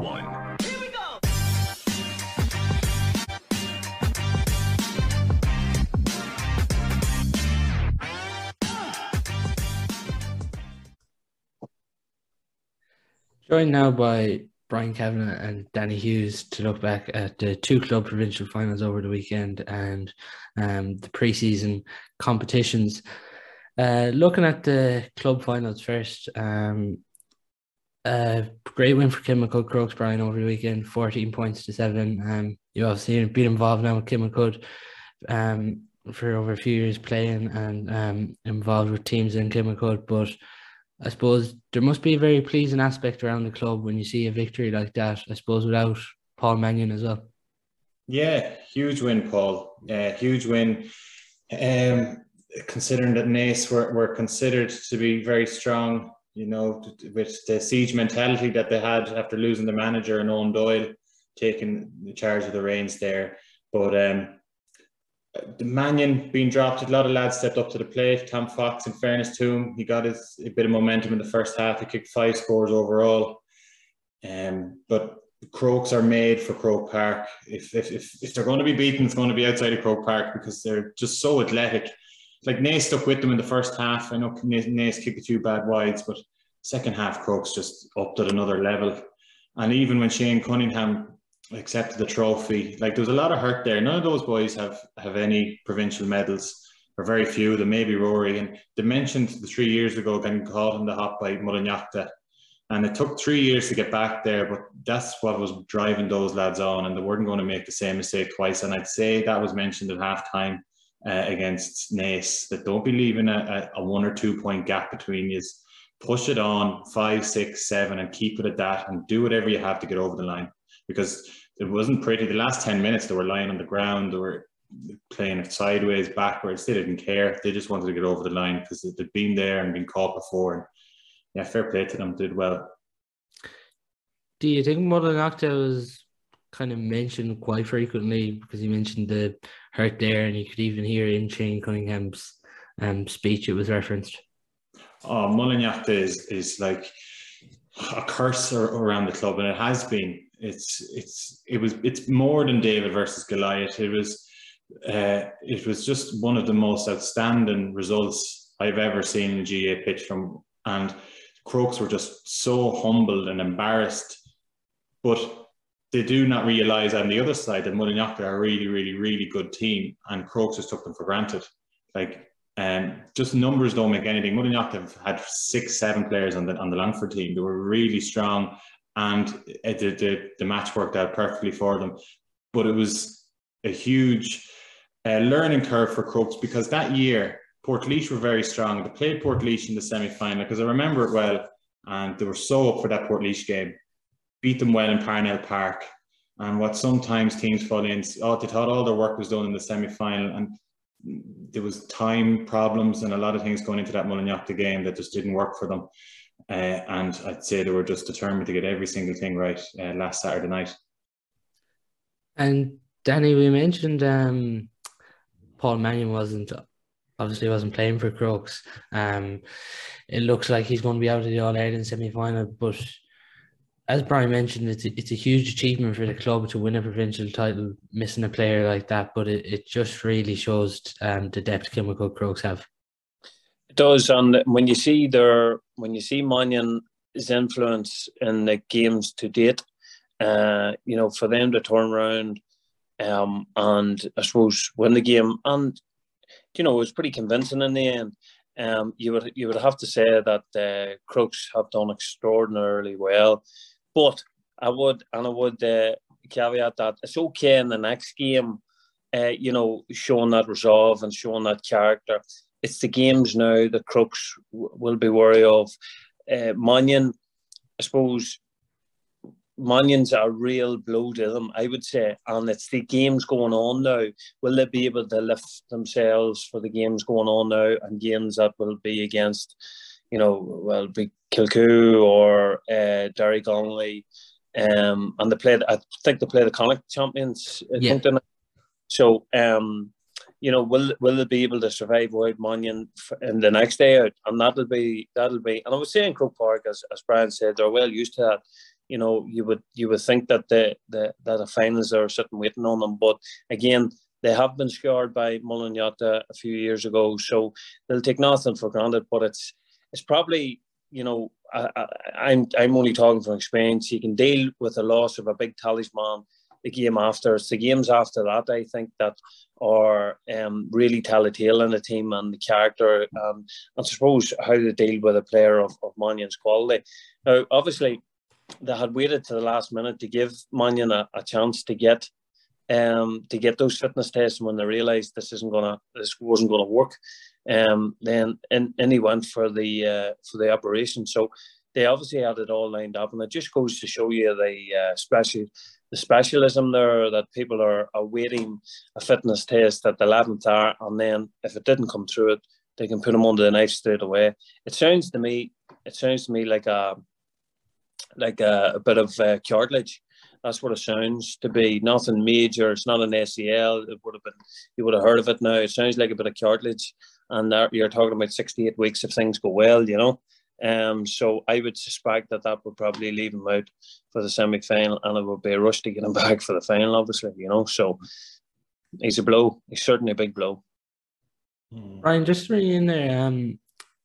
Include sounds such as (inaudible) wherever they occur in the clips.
one. Here we go! Joined now by Brian Kavanagh and Danny Hughes to look back at the two club provincial finals over the weekend and um, the preseason competitions. Uh, looking at the club finals first, um, uh, great win for Kim Kilmacud Crokes Brian over the weekend, 14 points to seven. Um, you obviously been involved now with Kim Kilmacud um, for over a few years playing and um, involved with teams in Kim Kilmacud, but I suppose there must be a very pleasing aspect around the club when you see a victory like that. I suppose without Paul Mannion as well. Yeah, huge win, Paul. Uh, huge win. Um, considering that Naas were, were considered to be very strong, you know, with the siege mentality that they had after losing the manager and Owen Doyle taking the charge of the reins there. But um, the Mannion being dropped, a lot of lads stepped up to the plate. Tom Fox, in fairness to him, he got his a bit of momentum in the first half. He kicked five scores overall. Um, but Crokes are made for Croke Park. If, if, if, if they're going to be beaten, it's going to be outside of Croke Park because they're just so athletic. Like Naas stuck with them in the first half. I know Naas kicked a few bad wides, but second half Crokes just upped at another level. And even when Shane Cunningham accepted the trophy. Like there was a lot of hurt there. None of those boys have have any provincial medals, or very few of them. Maybe Rory. And they mentioned the three years ago getting caught in the hop by Mullinalaghta. And it took three years to get back there, but that's what was driving those lads on, and they weren't going to make the same mistake twice. And I'd say that was mentioned at halftime uh, against Naas that don't be leaving a, a, one or two point gap between you. Push it on five, six, seven, and keep it at that, and do whatever you have to get over the line because it wasn't pretty. The last 10 minutes, they were lying on the ground, they were playing it sideways, backwards. They didn't care. They just wanted to get over the line because they'd been there and been caught before. And yeah, fair play to them, did well. Do you think Mullinalaghta was kind of mentioned quite frequently because you mentioned the hurt there, and you could even hear in Shane Cunningham's um, speech it was referenced? Oh, Mullinalaghta is, is like a curse around the club, and it has been it's it's it was it's more than David versus Goliath. It was uh, it was just one of the most outstanding results I've ever seen in GA pitch from, and Crokes were just so humbled and embarrassed, but they do not realise on the other side that Mullinalaghta are a really, really, really good team, and Crokes just took them for granted. Like, um, just numbers don't make anything. Mullinalaghta have had six, seven players on the on the Longford team. They were really strong and it, the, the, the match worked out perfectly for them. But it was a huge uh, learning curve for Crokes because that year Portlaoise were very strong. They played Portlaoise in the semi final because I remember it well, and they were so up for that Portlaoise game. Beat them well in Parnell Park. And what sometimes teams fall in, oh, they thought all their work was done in the semi final, and there was time problems and a lot of things going into that Mullinalaghta game that just didn't work for them. Uh, and I'd say they were just determined to get every single thing right uh, last Saturday night. And Danny, we mentioned um, Paul Mannion wasn't obviously wasn't playing for Crokes. Um, it looks like he's going to be out of the All Ireland semi final, but as Brian mentioned, it's a, it's a huge achievement for the club to win a provincial title, missing a player like that. But it, it just really shows um, the depth Kilmacud Crokes have. It does, and when you see their when you see Mannion's influence in the games to date, uh, you know, for them to turn around um, and I suppose win the game, and you know, it was pretty convincing in the end. Um, you would you would have to say that uh, Crokes have done extraordinarily well, but I would and I would uh, caveat that it's okay in the next game, uh, you know, showing that resolve and showing that character it's the games now that Crokes will be wary of. Uh, Mannion, I suppose, Mannion's a real blow to them, I would say, and it's the games going on now. Will they be able to lift themselves for the games going on now and games that will be against, you know, well, be Kilcoo or uh, Derrygonnelly, um, and they play. I think they play the Connacht champions. I yeah. So, um, you know, will will they be able to survive without Mannion in the next day out? And that'll be that'll be. And I was saying Croke Park, as as Brian said, they're well used to that. you know, you would you would think that the, the that the finals are sitting waiting on them. But again, they have been scored by Mullinalaghta a few years ago, so they'll take nothing for granted. But it's it's probably you know I, am I'm, I'm only talking from experience. You can deal with the loss of a big talisman the game after. It's the games after that I think that are um, really tell a tale in the team and the character um, and I suppose how to deal with a player of, of Mannion's quality. Now, obviously, they had waited to the last minute to give Mannion a, a chance to get um, to get those fitness tests. And when they realised this isn't gonna, this wasn't gonna work, um, then and, and he went for the uh, for the operation. So they obviously had it all lined up, and it just goes to show you the uh, special the specialism there that people are awaiting a fitness test at the eleventh hour, and then if it didn't come through it, they can put them under the knife straight away. It sounds to me, it sounds to me like a like a, a bit of uh, cartilage that's what it sounds to be. Nothing major. It's not an ACL. It would have been. You would have heard of it now. It sounds like a bit of cartilage, and you're talking about sixty-eight weeks if things go well. You know. Um, so I would suspect that that would probably leave him out for the semi-final, and it would be a rush to get him (laughs) back for the final. Obviously, you know. So he's a blow. He's certainly a big blow. Hmm. Ryan, just to in there, um,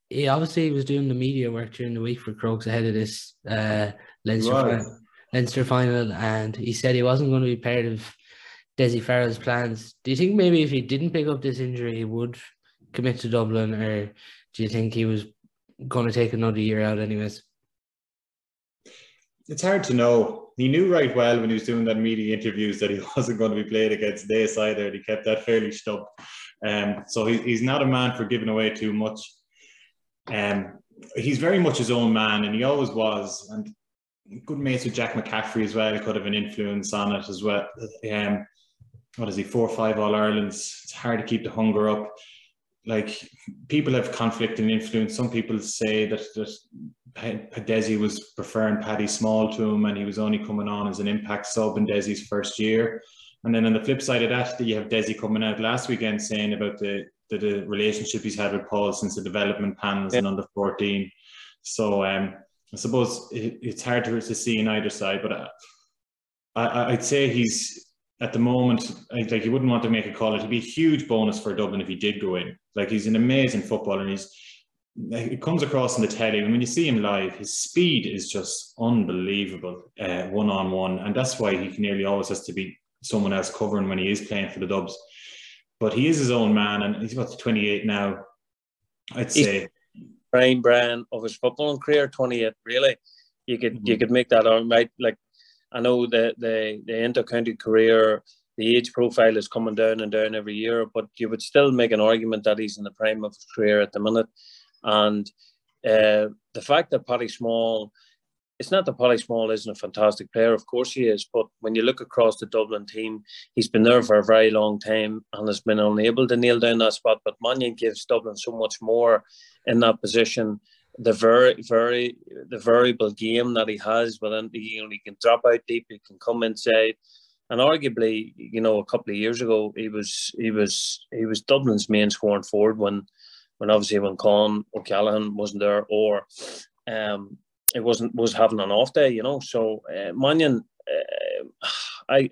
he obviously was doing the media work during the week for Crokes ahead of this uh, Leinster right. Leinster final, and he said he wasn't going to be part of Dessie Farrell's plans. Do you think maybe if he didn't pick up this injury, he would commit to Dublin, or do you think he was going to take another year out, anyways? It's hard to know. He knew right well when he was doing that media interviews that he (laughs) wasn't going to be played against this either. And He kept that fairly stuck. Um, so he, he's not a man for giving away too much. Um, he's very much his own man, and he always was. And good mates with Jack McCaffrey as well. Could have an influence on it as well. Um, what is he? Four or five All Irelands. It's hard to keep the hunger up. Like people have conflicting influence. Some people say that that Dessie was preferring Paddy Small to him, and he was only coming on as an impact sub in Dessie's first year. And then on the flip side of that, you have Desi coming out last weekend saying about the the, the relationship he's had with Paul since the development panels yeah. in under 14. So um, I suppose it, it's hard to, to see in either side, but I, I, I'd say he's at the moment, like you wouldn't want to make a call. It'd be a huge bonus for Dublin if he did go in. Like he's an amazing footballer, and he's it comes across in the telly. And when you see him live, his speed is just unbelievable, one on one, and that's why he nearly always has to be someone else covering when he is playing for the Dubs. But he is his own man, and he's about 28 now. I'd say prime brand of his footballing career, 28, really. You could mm-hmm. you could make that right. Like I know the the the inter-county career, the age profile is coming down and down every year, but you would still make an argument that he's in the prime of his career at the minute. And uh, the fact that Paddy Small it's not that Paddy Small isn't a fantastic player, of course he is, but when you look across the Dublin team, he's been there for a very long time and has been unable to nail down that spot. But Mannion gives Dublin so much more in that position. The very, very, the variable game that he has within, you know, he can drop out deep, he can come inside, and arguably, you know, a couple of years ago, he was, he was, he was Dublin's main scoring forward when, when obviously when Con O'Callaghan wasn't there, or um, it wasn't was having an off day, you know. So uh, Mannion, uh, I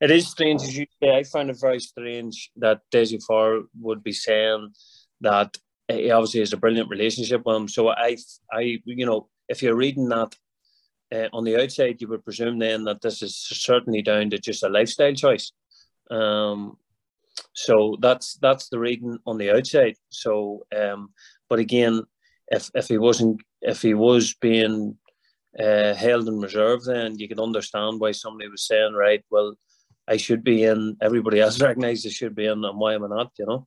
it is strange as you say. I find it very strange that Dessie Farrell would be saying that he obviously has a brilliant relationship with him. So I, I, you know, if you're reading that uh, on the outside, you would presume then that this is certainly down to just a lifestyle choice. Um, so that's that's the reading on the outside. So, um, but again, if if he wasn't if he was being uh, held in reserve, then you can understand why somebody was saying, right, well, I should be in. Everybody else (laughs) recognised I should be in, and why am I not? You know.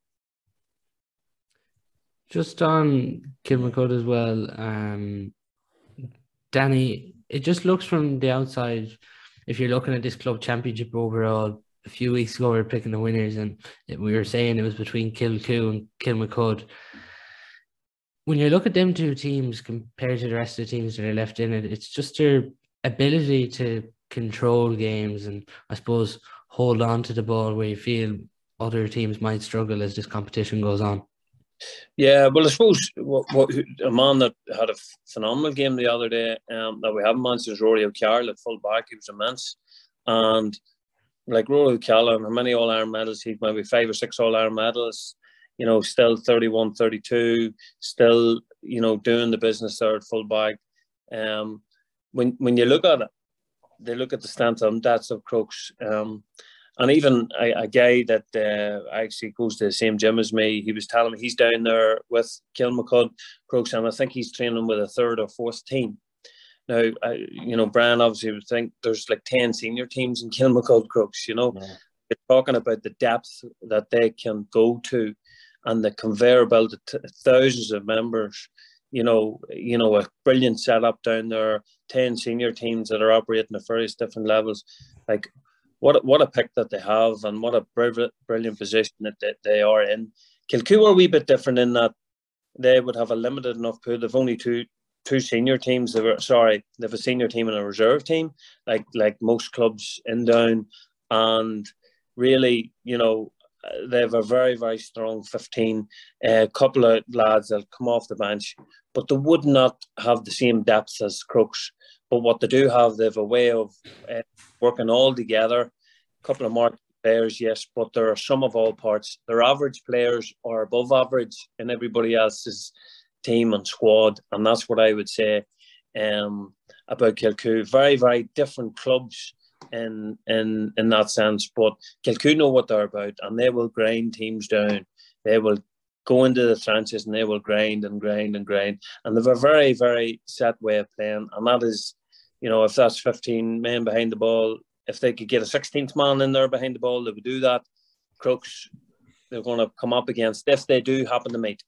Just on Kilmacud as well, um, Danny. It just looks from the outside. If you're looking at this club championship overall, a few weeks ago we were picking the winners, and we were saying it was between Kilcoo and Kilmacud when you look at them two teams compared to the rest of the teams that are left in it, it's just their ability to control games and I suppose hold on to the ball where you feel other teams might struggle as this competition goes on. Yeah, well, I suppose what, what, a man that had a phenomenal game the other day um, that we haven't mentioned is Rory O'Carroll at full back. He was immense. And like Rory O'Carroll, how many All Ireland medals? He's maybe five or six All Ireland medals. You know, still 31, 32, still, you know, doing the business there at full back. Um, when, when you look at it, they look at the stance on that's of Crokes. Um, and even a, a guy that uh, actually goes to the same gym as me, he was telling me he's down there with Kilmacud, Crokes, and I think he's training with a third or fourth team. Now, I, you know, Brian obviously would think there's like 10 senior teams in Kilmacud Crokes, you know. Yeah. They're talking about the depth that they can go to and the conveyor belt of thousands of members you know, you know, a brilliant setup down there, 10 senior teams that are operating at various different levels. Like what what a pick that they have and what a brilliant position that they, they are in. Kilcoo are a wee bit different in that they would have a limited enough pool. They've only two two senior teams. They were sorry, they have a senior team and a reserve team, like like most clubs in down. And really, you know, they have a very very strong 15 a uh, couple of lads that come off the bench but they would not have the same depth as Crokes but what they do have, they have a way of uh, working all together. A couple of marked players, yes, but there are some of all parts. Their average players are above average in everybody else's team and squad, and that's what I would say um, about Kilcoo. Very, very different clubs in in in that sense, but Kilcoo know what they're about, and they will grind teams down. They will go into the trenches and they will grind and grind and grind. And they have a very, very set way of playing, and that is you know, if that's 15 men behind the ball, if they could get a 16th man in there behind the ball, they would do that. Crokes, they're going to come up against, if they do happen to meet,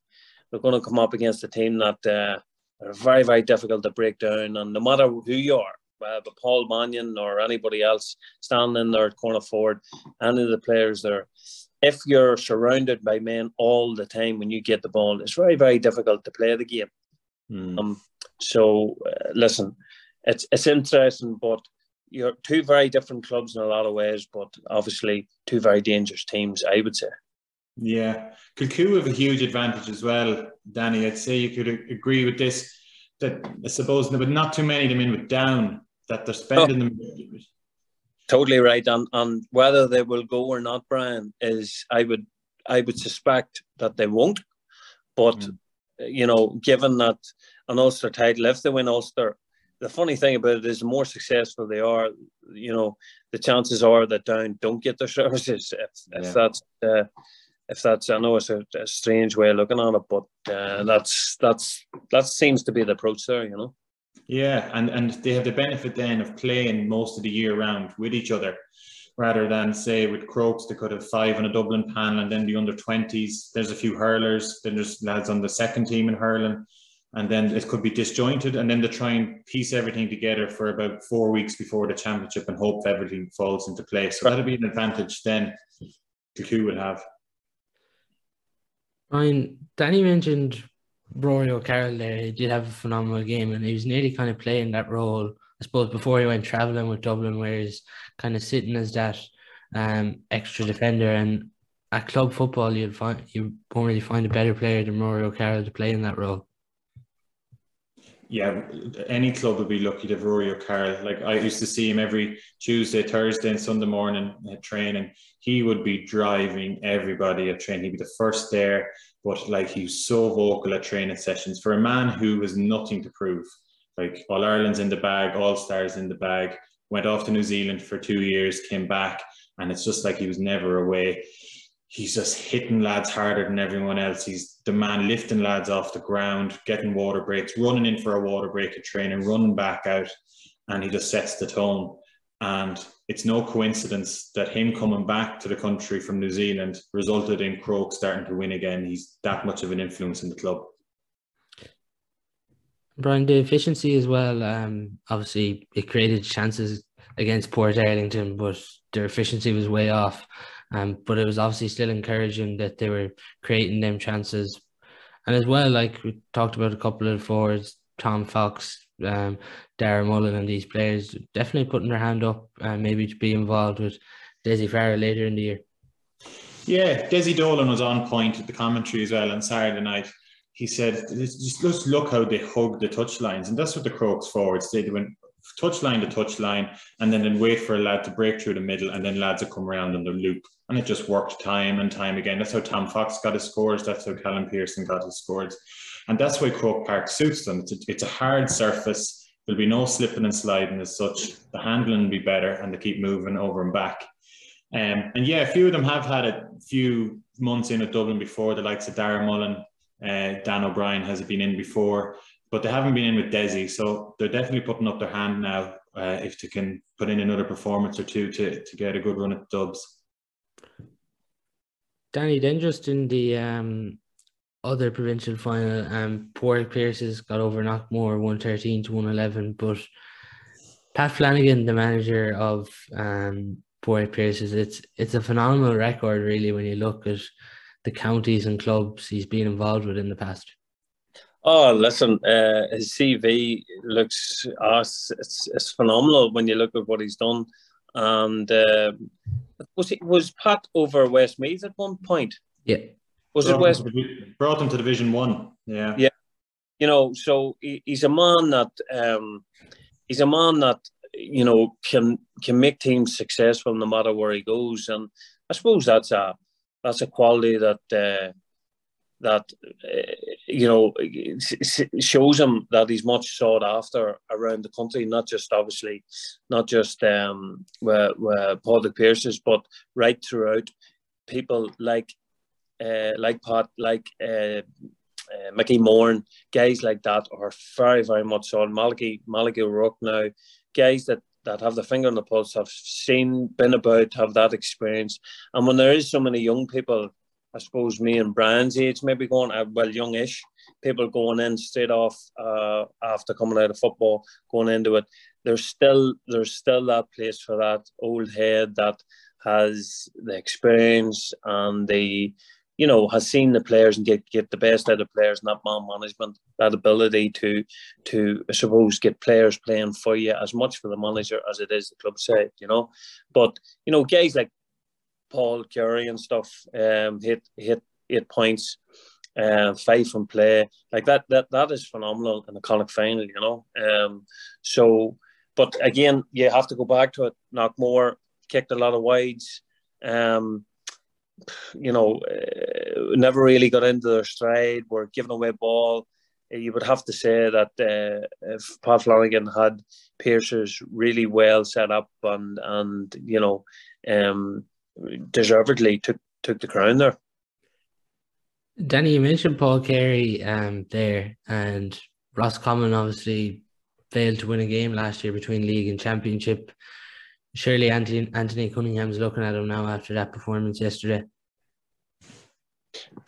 they're going to come up against a team that uh, are very, very difficult to break down. And no matter who you are, uh, but Paul Mannion or anybody else standing in there at corner forward, any of the players there, if you're surrounded by men all the time when you get the ball, it's very, very difficult to play the game. Mm. Um, so, uh, listen, it's it's interesting, but you're two very different clubs in a lot of ways, but obviously two very dangerous teams, I would say. Yeah, Kilcoo have a huge advantage as well, Danny. I'd say you could agree with this. That I suppose, but not too many of them in with down that they're spending oh, them. Totally right, and and whether they will go or not, Brian, is I would I would suspect that they won't. But mm. you know, given that an Ulster title, if they win Ulster, the funny thing about it is the more successful they are, you know, the chances are that down don't get their (laughs) services. If, yeah. if that's uh, if that's I know it's a, a, strange way of looking at it, but uh, that's that's that seems to be the approach there, you know. Yeah, and and they have the benefit then of playing most of the year round with each other, rather than say with Crokes they could have five on a Dublin panel and then the under twenties. There's a few hurlers, then there's lads on the second team in hurling and then it could be disjointed and then they try and piece everything together for about four weeks before the championship and hope everything falls into place so that'll be an advantage then the crew would have Ryan, Danny mentioned Rory O'Carroll there. He did have a phenomenal game and he was nearly kind of playing that role, I suppose, before he went travelling with Dublin, where he's kind of sitting as that um, extra defender. And at club football, you'd find you won't really find a better player than Rory O'Carroll to play in that role yeah, any club would be lucky to have Rory O'Carroll. Like I used to see him every Tuesday, Thursday, and Sunday morning at training. He would be driving everybody at training. He'd be the first there, but like he was so vocal at training sessions for a man who has nothing to prove. Like All Ireland's in the bag, All Stars in the bag. Went off to New Zealand for two years, came back, and it's just like he was never away he's just hitting lads harder than everyone else. He's the man lifting lads off the ground, getting water breaks, running in for a water break at training, running back out, and he just sets the tone. And it's no coincidence that him coming back to the country from New Zealand resulted in Croke starting to win again. He's that much of an influence in the club. Brian, the efficiency as well. Um, obviously, it created chances against Portarlington, but their efficiency was way off. Um, but it was obviously still encouraging that they were creating them chances. And as well, like we talked about a couple of forwards, Tom Fox, um, Dara Mullen, and these players definitely putting their hand up, uh, maybe to be involved with Dessie Farrell later in the year. Yeah, Dessie Dolan was on point at the commentary as well on Saturday night. He said, just, look how they hug the touch lines. And that's what the Crokes forwards did. They went touch line to touch line and then then wait for a lad to break through the middle and then lads would come around in the loop. And it just worked time and time again. That's how Tom Fox got his scores. That's how Callum Pearson got his scores. And that's why Croke Park suits them. It's a, it's a hard surface. There'll be no slipping and sliding as such. The handling will be better and they keep moving over and back. Um, and yeah, a few of them have had a few months in at Dublin before, the likes of Dara Mullen, uh, Dan O'Brien has been in before, but they haven't been in with Dessie. So they're definitely putting up their hand now uh, if they can put in another performance or two to, to get a good run at dubs. Danny, then just in the um, other provincial final, um, Pádraig Pearses got over Knockmore 113 to 111, but Pat Flanagan, the manager of um, Pádraig Pearses, it's it's a phenomenal record really when you look at the counties and clubs he's been involved with in the past. Oh, listen, uh, his CV looks uh, it's, it's phenomenal when you look at what he's done. And uh, was he was Pat over Westmeath at one point? Yeah. Was brought it West? brought him to Division One. Yeah. Yeah. You know, so he, he's a man that um, he's a man that you know can can make teams successful no matter where he goes, and I suppose that's a that's a quality that uh, that uh, you know shows him that he's much sought after around the country, not just obviously, not just um, where where Pádraig Pearses, but right throughout. People like uh, like Pat, like uh, uh, Mickey Moran, guys like that are very, very much on. Malachy, Malachy O'Rourke now, guys that, that have the finger on the pulse, have seen, been about, have that experience. And when there is so many young people, I suppose me and Brian's age, maybe going, uh, well, youngish, people going in straight off uh, after coming out of football, going into it. There's still there's still that place for that old head that has the experience and the you know, has seen the players and get, get the best out of players and that man management, that ability to to I suppose get players playing for you as much for the manager as it is the club side, you know. But, you know, guys like Paul Carey and stuff um hit hit eight points, uh, five from play. Like that that that is phenomenal in the Connacht final, you know. Um so but again, you have to go back to it. Knockmore kicked a lot of wides. Um you know, uh, never really got into their stride, were giving away ball. Uh, you would have to say that uh, if Pat Flanagan had Pearses really well set up and and you know, um, deservedly took took the crown there. Danny, you mentioned Paul Carey um, there, and Roscommon obviously failed to win a game last year between league and championship surely Anthony, Anthony Cunningham's looking at him now after that performance yesterday.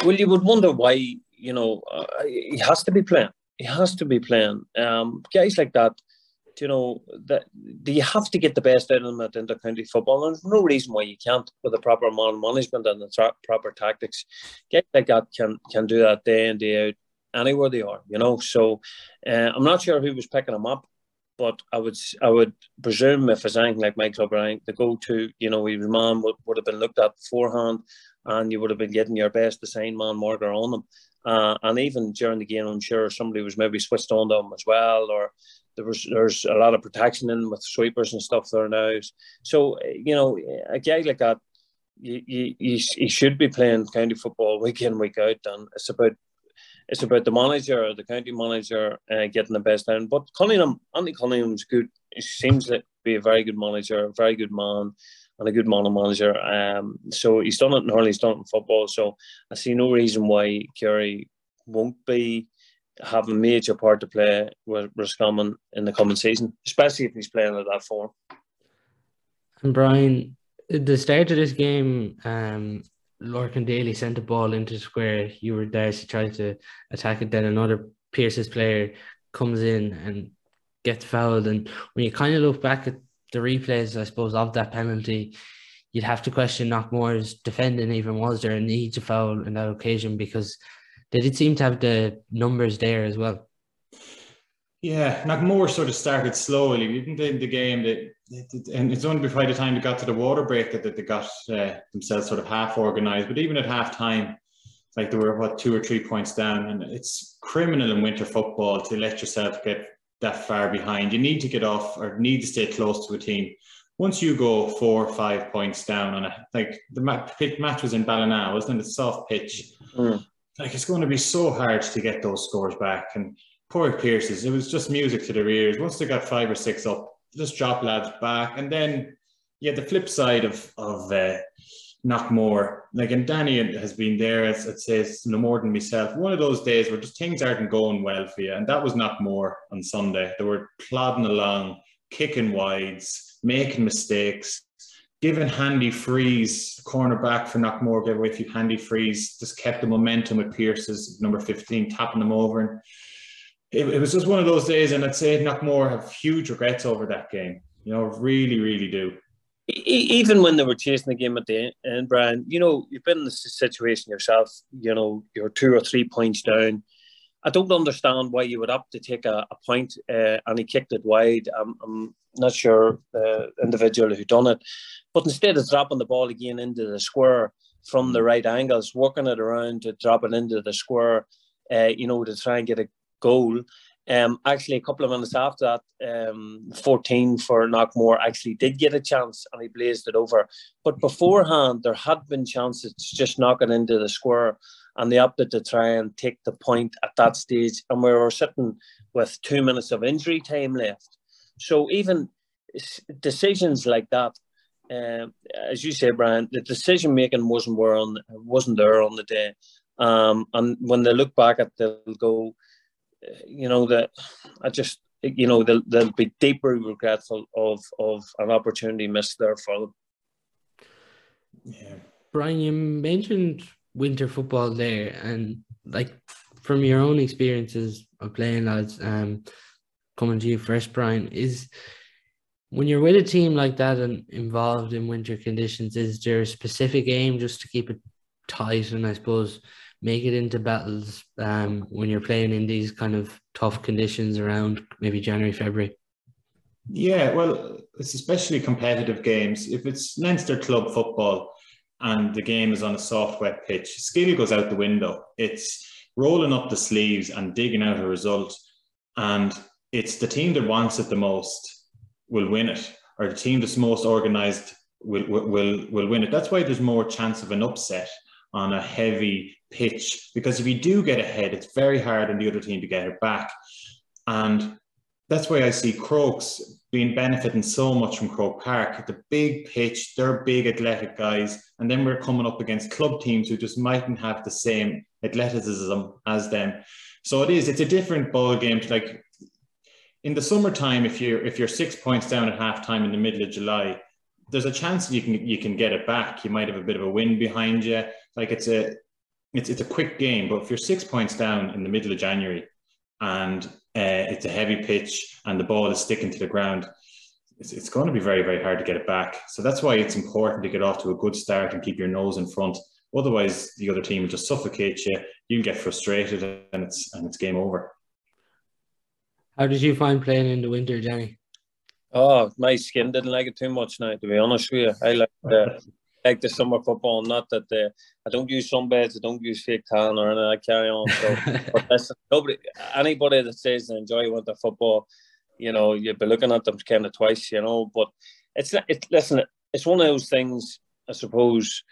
Well, you would wonder why, you know, uh, he has to be playing. He has to be playing. Um, guys like that, you know, that do you have to get the best out of them at intercounty football? And there's no reason why you can't with the proper man management and the tra- proper tactics. Guys like that can can do that day in day out anywhere they are, you know. So uh, I'm not sure who was picking them up. But I would I would presume if it's anything like Michael O'Brien, the go to, you know, his man would, would have been looked at beforehand and you would have been getting your best assigned man marker on them. Uh, and even during the game, I'm sure somebody was maybe switched on to them as well, or there was there's a lot of protection in with sweepers and stuff there now. So you know, a guy like that, you, you, you should be playing county football week in week out, and it's about it's about the manager, the county manager, uh, getting the best down. But Cunningham, Andy Cunningham's good. He seems to be a very good manager, a very good man, and a good man manager. Um, so he's done it in hurling, he's done it in football. So I see no reason why Carey won't be have a major part to play with Roscommon in the coming season, especially if he's playing at that form. And Brian, the start of this game, um, Lorcan Daly sent the ball into square. You were there to try to attack it. Then another Pearses player comes in and gets fouled. And when you kind of look back at the replays, I suppose, of that penalty, you'd have to question Knockmore's defending even was there a need to foul in that occasion because they did seem to have the numbers there as well. Yeah, Knockmore sort of started slowly. Even in the game, they, and it's only by the time they got to the water break that, that they got uh, themselves sort of half organised. But even at half time, like they were what two or three points down, and it's criminal in winter football to let yourself get that far behind. You need to get off or need to stay close to a team. Once you go four or five points down on a like the match was in Ballina, wasn't it? A soft pitch. Mm. Like it's going to be so hard to get those scores back. And poor Pearses, it was just music to their ears. Once they got five or six up, just drop lads back. And then, yeah, the flip side of, of uh, Knockmore, like, and Danny has been there, as it says, no more than myself. One of those days where just things aren't going well for you. And that was Knockmore on Sunday. They were plodding along, kicking wides, making mistakes, giving handy frees, cornerback for Knockmore gave away a few handy Frees, just kept the momentum with Pearses number 15, tapping them over. And it, it was just one of those days, and I'd say Knockmore have huge regrets over that game. You know, really, really do. Even when they were chasing the game at the end, Brian, you know, you've been in this situation yourself. You know, you're two or three points down. I don't understand why you would opt to take a, a point, uh, and he kicked it wide. I'm, I'm not sure the individual who done it, but instead of dropping the ball again into the square from the right angles, working it around to drop it into the square, uh, you know, to try and get a goal. Um, actually, a couple of minutes after that, um, 14 for Knockmore actually did get a chance and he blazed it over. But beforehand, there had been chances just knock it into the square and they opted to try and take the point at that stage. And we were sitting with two minutes of injury time left. So even decisions like that, um, as you say, Brian, the decision making wasn't where on wasn't there on the day. Um, and when they look back at, they'll go, you know that I just you know they'll, they'll be deeply regretful of of an opportunity missed there for them. Yeah, Brian, you mentioned winter football there, and like from your own experiences of playing lads, um, coming to you first, Brian, is when you're with a team like that and involved in winter conditions, is there a specific aim just to keep it tight and I suppose make it into battles um, when you're playing in these kind of tough conditions around maybe January, February? Yeah, well, it's especially competitive games. If it's Leinster club football and the game is on a soft, wet pitch, skill goes out the window. It's rolling up the sleeves and digging out a result. And it's the team that wants it the most will win it, or the team that's most organised will, will, will win it. That's why there's more chance of an upset on a heavy pitch because if you do get ahead, it's very hard on the other team to get it back. And that's why I see Crokes being benefiting so much from Croke Park. The big pitch, they're big athletic guys, and then we're coming up against club teams who just mightn't have the same athleticism as them. So it is, it's a different ball game to like in the summertime, if you're if you're six points down at halftime in the middle of July, there's a chance you can you can get it back. You might have a bit of a wind behind you. Like it's a it's it's a quick game, but if you're six points down in the middle of January and uh, it's a heavy pitch and the ball is sticking to the ground, it's, it's going to be very very hard to get it back. So that's why it's important to get off to a good start and keep your nose in front. Otherwise, the other team will just suffocate you. You'll get frustrated, and it's and it's game over. How did you find playing in the winter, Jenny? Oh, my skin didn't like it too much now, to be honest with you. I like the, (laughs) like the summer football, not that the, I don't use sunbeds, I don't use fake tan or anything, I carry on. So, (laughs) but listen, nobody, anybody that says they enjoy winter football, you know, you'll be looking at them kind of twice, you know. But it's, it's listen, it's one of those things, I suppose,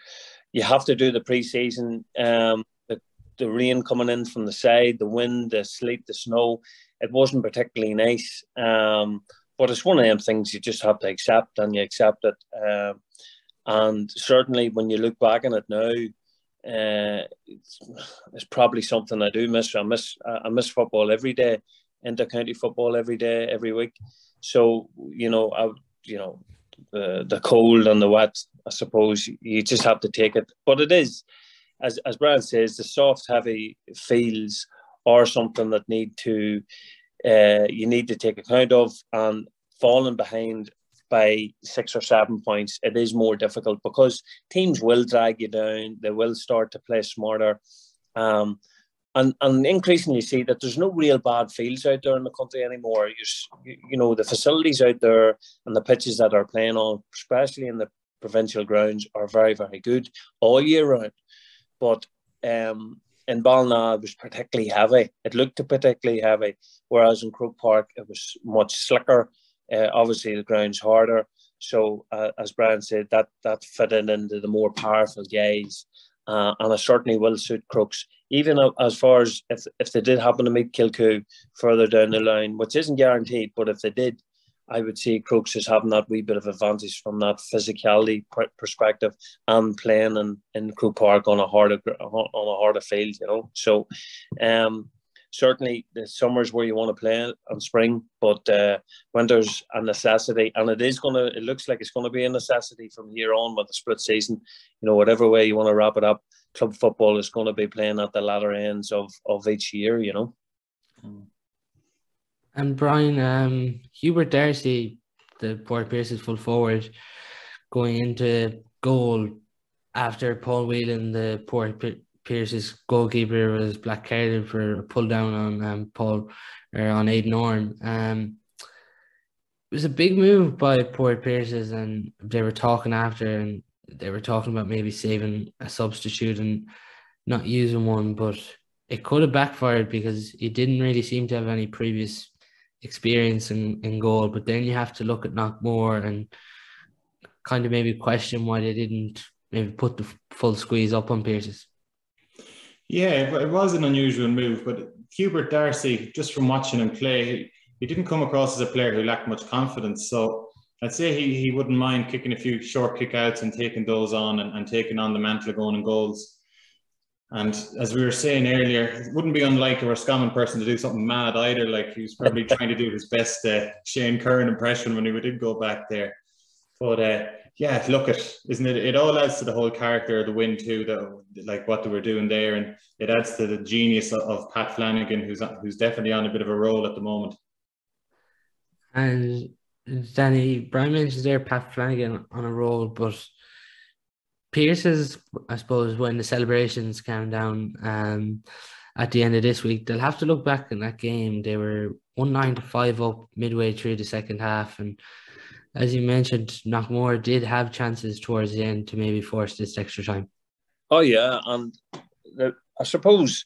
you have to do the pre season. Um, the, the rain coming in from the side, the wind, the sleet, the snow, it wasn't particularly nice. Um, but it's one of them things you just have to accept, and you accept it. Um, and certainly, when you look back on it now, uh, it's, it's, probably something I do miss. I miss I miss football every day, inter-county football every day, every week. So you know, I you know, the the cold and the wet. I suppose you just have to take it. But it is, as as Brian says, the soft, heavy fields are something that need to uh, you need to take account of. And falling behind by six or seven points, it is more difficult because teams will drag you down. They will start to play smarter. Um, and and increasingly see that there's no real bad fields out there in the country anymore. You, you know the facilities out there and the pitches that are playing on, especially in the provincial grounds, are very very good all year round. But um, in Ballina it was particularly heavy. It looked particularly heavy, whereas in Croke Park it was much slicker. Uh, obviously the ground's harder. So uh, as Brian said, that that fitted into the more powerful guys, uh, and I certainly will suit Crokes. Even as far as if if they did happen to meet Kilcoo further down the line, which isn't guaranteed, but if they did, I would see Crokes as having that wee bit of advantage from that physicality perspective and playing in, in Croke Park on a harder on a harder field, you know. So, um, certainly the summers where you want to play and spring, but uh, winter's a necessity, and it is gonna. It looks like it's gonna be a necessity from here on with the split season. You know, whatever way you want to wrap it up, club football is going to be playing at the latter ends of of each year. You know. And Brian, um, Hubert Darcy, the Port Pearses full forward, going into goal after Paul Whelan, the Port Pearses goalkeeper was black carded for a pull down on um, Paul or on Aidan Orme. Um, it was a big move by Port Pearses, and they were talking after, and they were talking about maybe saving a substitute and not using one, but it could have backfired because he didn't really seem to have any previous experience in, in goal. But then you have to look at Knockmore and kind of maybe question why they didn't maybe put the full squeeze up on Pearses. Yeah, it was an unusual move, but Hubert Darcy, just from watching him play, he didn't come across as a player who lacked much confidence. So I'd say he, he wouldn't mind kicking a few short kickouts and taking those on and, and taking on the mantle of going in goals. And as we were saying earlier, it wouldn't be unlike a Roscommon person to do something mad either. Like he was probably (laughs) trying to do his best uh, Shane Curran impression when he did go back there. But uh, yeah, look at isn't it? It all adds to the whole character of the win too. though. like what they were doing there, and it adds to the genius of, of Pat Flanagan, who's who's definitely on a bit of a roll at the moment. And Danny Brian mentions there Pat Flanagan on a roll, but Pierce is, I suppose, when the celebrations came down um, at the end of this week, they'll have to look back in that game. They were one nine to five up midway through the second half, and as you mentioned, Knockmore did have chances towards the end to maybe force this extra time. Oh yeah, and I suppose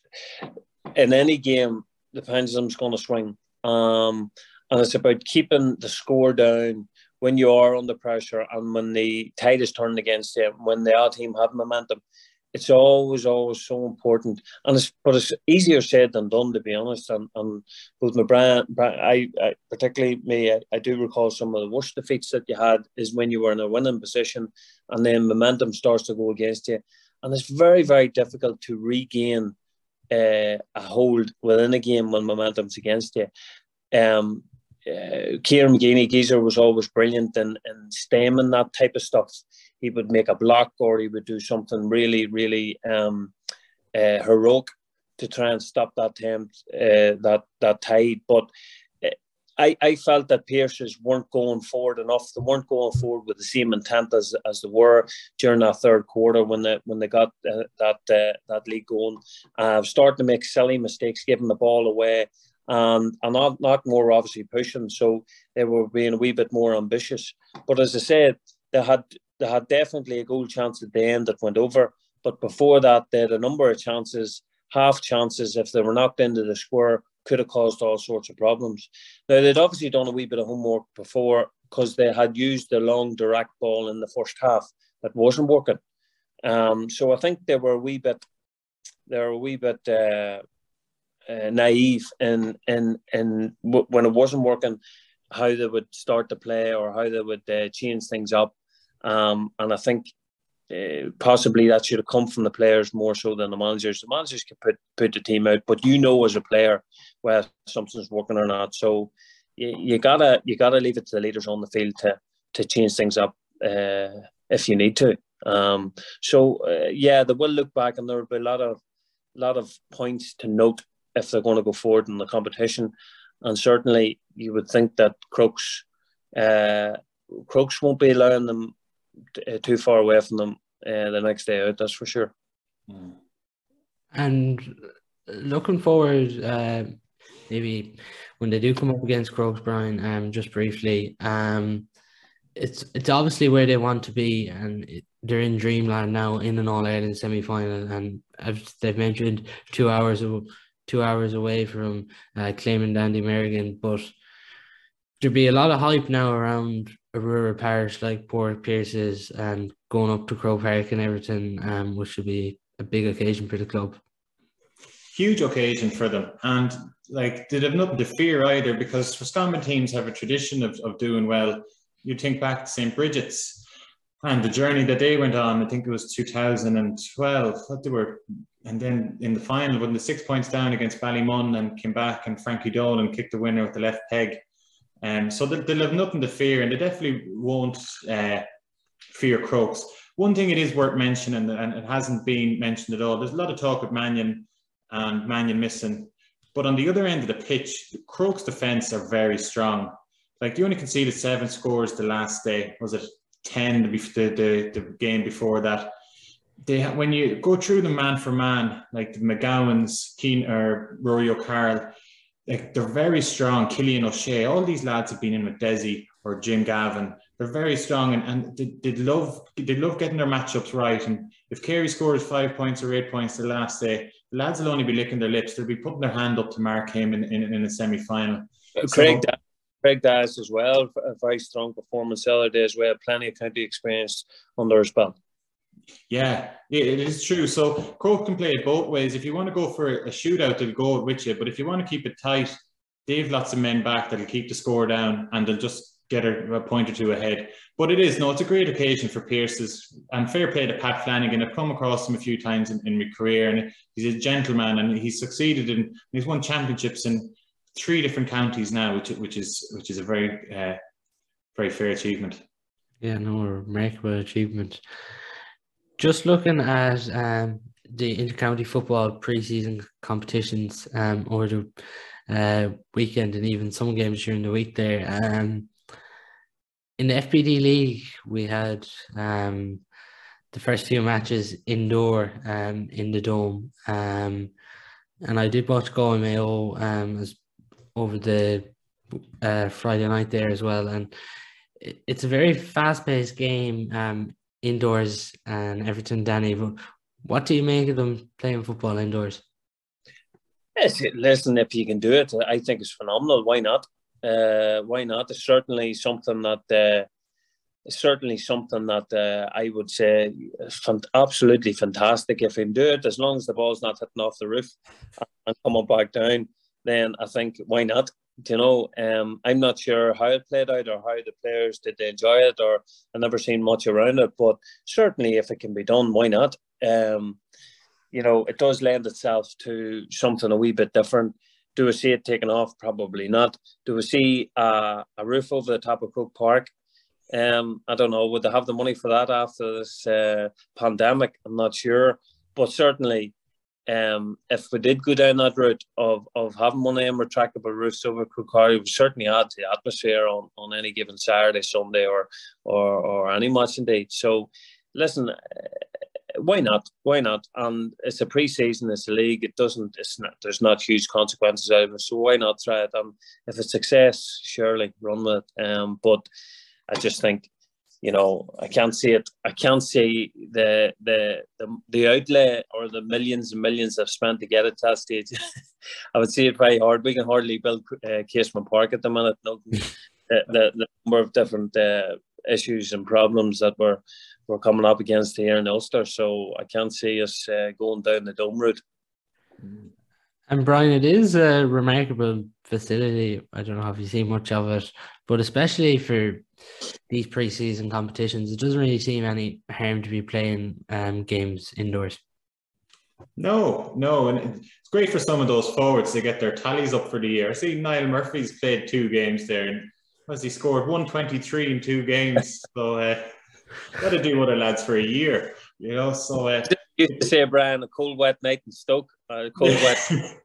in any game the pendulum's going to swing, um, and it's about keeping the score down when you are under pressure and when the tide is turned against you, when the other team have momentum it's always, always so important. And it's, but it's easier said than done, to be honest. And, and both my brand, I, I particularly me, I, I, do recall some of the worst defeats that you had is when you were in a winning position and then momentum starts to go against you. And it's very, very difficult to regain uh, a hold within a game when momentum's against you. Um, uh, Kieran McGeeney Geezer was always brilliant in, in stemming that type of stuff he would make a block or he would do something really, really um, uh, heroic to try and stop that attempt, uh, that that tide. But uh, I, I felt that Pearses weren't going forward enough. They weren't going forward with the same intent as, as they were during that third quarter when they when they got uh, that uh, that league going. Uh, starting to make silly mistakes, giving the ball away, and and not not more obviously pushing. So they were being a wee bit more ambitious. But as I said, they had they had definitely a goal chance at the end that went over. But before that, they had a number of chances, half chances, if they were knocked into the square, could have caused all sorts of problems. Now, they'd obviously done a wee bit of homework before because they had used the long direct ball in the first half that wasn't working. Um, so I think they were a wee bit, they were a wee bit uh, uh, naive in, in, in w- when it wasn't working, how they would start to play or how they would uh, change things up. Um, and I think uh, possibly that should have come from the players more so than the managers. The managers can put put the team out, but you know as a player whether something's working or not. So you, you gotta you gotta leave it to the leaders on the field to to change things up uh, if you need to. Um, so uh, yeah, they will look back, and there will be a lot of lot of points to note if they're going to go forward in the competition. And certainly, you would think that Crokes uh, Crokes won't be allowing them uh, too far away from them uh, the next day out. That's for sure. And looking forward, uh, maybe when they do come up against Crokes, Brian, um, just briefly, um, it's it's obviously where they want to be, and it, they're in dreamland now in an All Ireland semi final, and as they've mentioned, two hours of, two hours away from uh, claiming Dandy Merrigan, but there'd be a lot of hype now around Aurora Parish like Port Pearses and going up to Croke Park and everything, um, which should be a big occasion for the club. Huge occasion for them, and like they have nothing to fear either because Roscommon teams have a tradition of, of doing well. You think back to St. Brigid's and the journey that they went on. I think it was 2012. What they were, and then in the final, when the six points down against Ballymun and came back, and Frankie Dolan kicked the winner with the left peg. Um, so they'll, they'll have nothing to fear, and they definitely won't uh, fear Crokes. One thing it is worth mentioning, and it hasn't been mentioned at all, there's a lot of talk of Mannion and Mannion missing. But on the other end of the pitch, Crokes defence are very strong. Like they only conceded seven scores the last day. Was it 10 the, the, the game before that? They when you go through the man for man, like the McGowans, Keen or Rory O'Carroll, like they're very strong. Killian O'Shea, all these lads have been in with Dessie or Jim Gavin. They're very strong and, and they, they love they love getting their matchups right. And if Carey scores five points or eight points the last day, the lads will only be licking their lips. They'll be putting their hand up to mark him in, in, in a semi final. Craig, so, Craig Dias as well, a very strong performance the other day as well. Plenty of county experience under his belt. Yeah, it is true. So Croke can play it both ways. If you want to go for a shootout, they'll go with you. But if you want to keep it tight, they've lots of men back that'll keep the score down and they'll just get a, a point or two ahead. But it is, no, it's a great occasion for Pearses and fair play to Pat Flanagan. I've come across him a few times in, in my career and he's a gentleman and he's succeeded in, he's won championships in three different counties now, which, which is, which is a very, uh, very fair achievement. Yeah, no, remarkable achievement. Just looking at um, the intercounty football pre-season competitions um, over the uh, weekend and even some games during the week there. Um, in the FBD league, we had um, the first few matches indoor um, in the dome, um, and I did watch Galway Mayo um, as over the uh, Friday night there as well, and it's a very fast-paced game. Um, indoors and everything, Danny. What do you make of them playing football indoors? Yes, listen, if you can do it, I think it's phenomenal. Why not? Uh, why not? It's certainly something that uh, certainly something that uh, I would say absolutely fantastic. If you can do it, as long as the ball's not hitting off the roof and coming back down, then I think why not? You know, um, I'm not sure how it played out or how the players did they enjoy it, or I've never seen much around it. But certainly, if it can be done, why not? Um, you know, it does lend itself to something a wee bit different. Do we see it taken off? Probably not. Do we see uh, a roof over the top of Croke Park? Um, I don't know. Would they have the money for that after this uh, pandemic? I'm not sure. But certainly, um, if we did go down that route of, of having one of them retractable roofs over it would certainly add to the atmosphere on, on any given Saturday, Sunday, or or or any match indeed. So, listen, uh, why not? Why not? And it's a pre-season, it's a league. It doesn't. It's not. There's not huge consequences out of it. So why not try it? And if it's success, surely run with it. Um, but I just think you know, I can't see it. I can't see the the the, the outlay or the millions and millions I've spent to get it to that stage. (laughs) I would see it very hard. We can hardly build uh, Casement Park at the minute. No, (laughs) the, the, the number of different uh, issues and problems that we're we're coming up against here in Ulster. So I can't see us uh, going down the dome route. And Brian, it is a remarkable facility. I don't know if you've seen much of it, but especially for these preseason competitions, it doesn't really seem any harm to be playing um, games indoors. No, no, and it's great for some of those forwards to get their tallies up for the year. I see Niall Murphy's played two games there, and has he scored one twenty three in two games? (laughs) so uh, got to do what other lads for a year, you know. So uh, you used to say, Brian, a cold wet night in Stoke. Uh, cold (laughs) wet.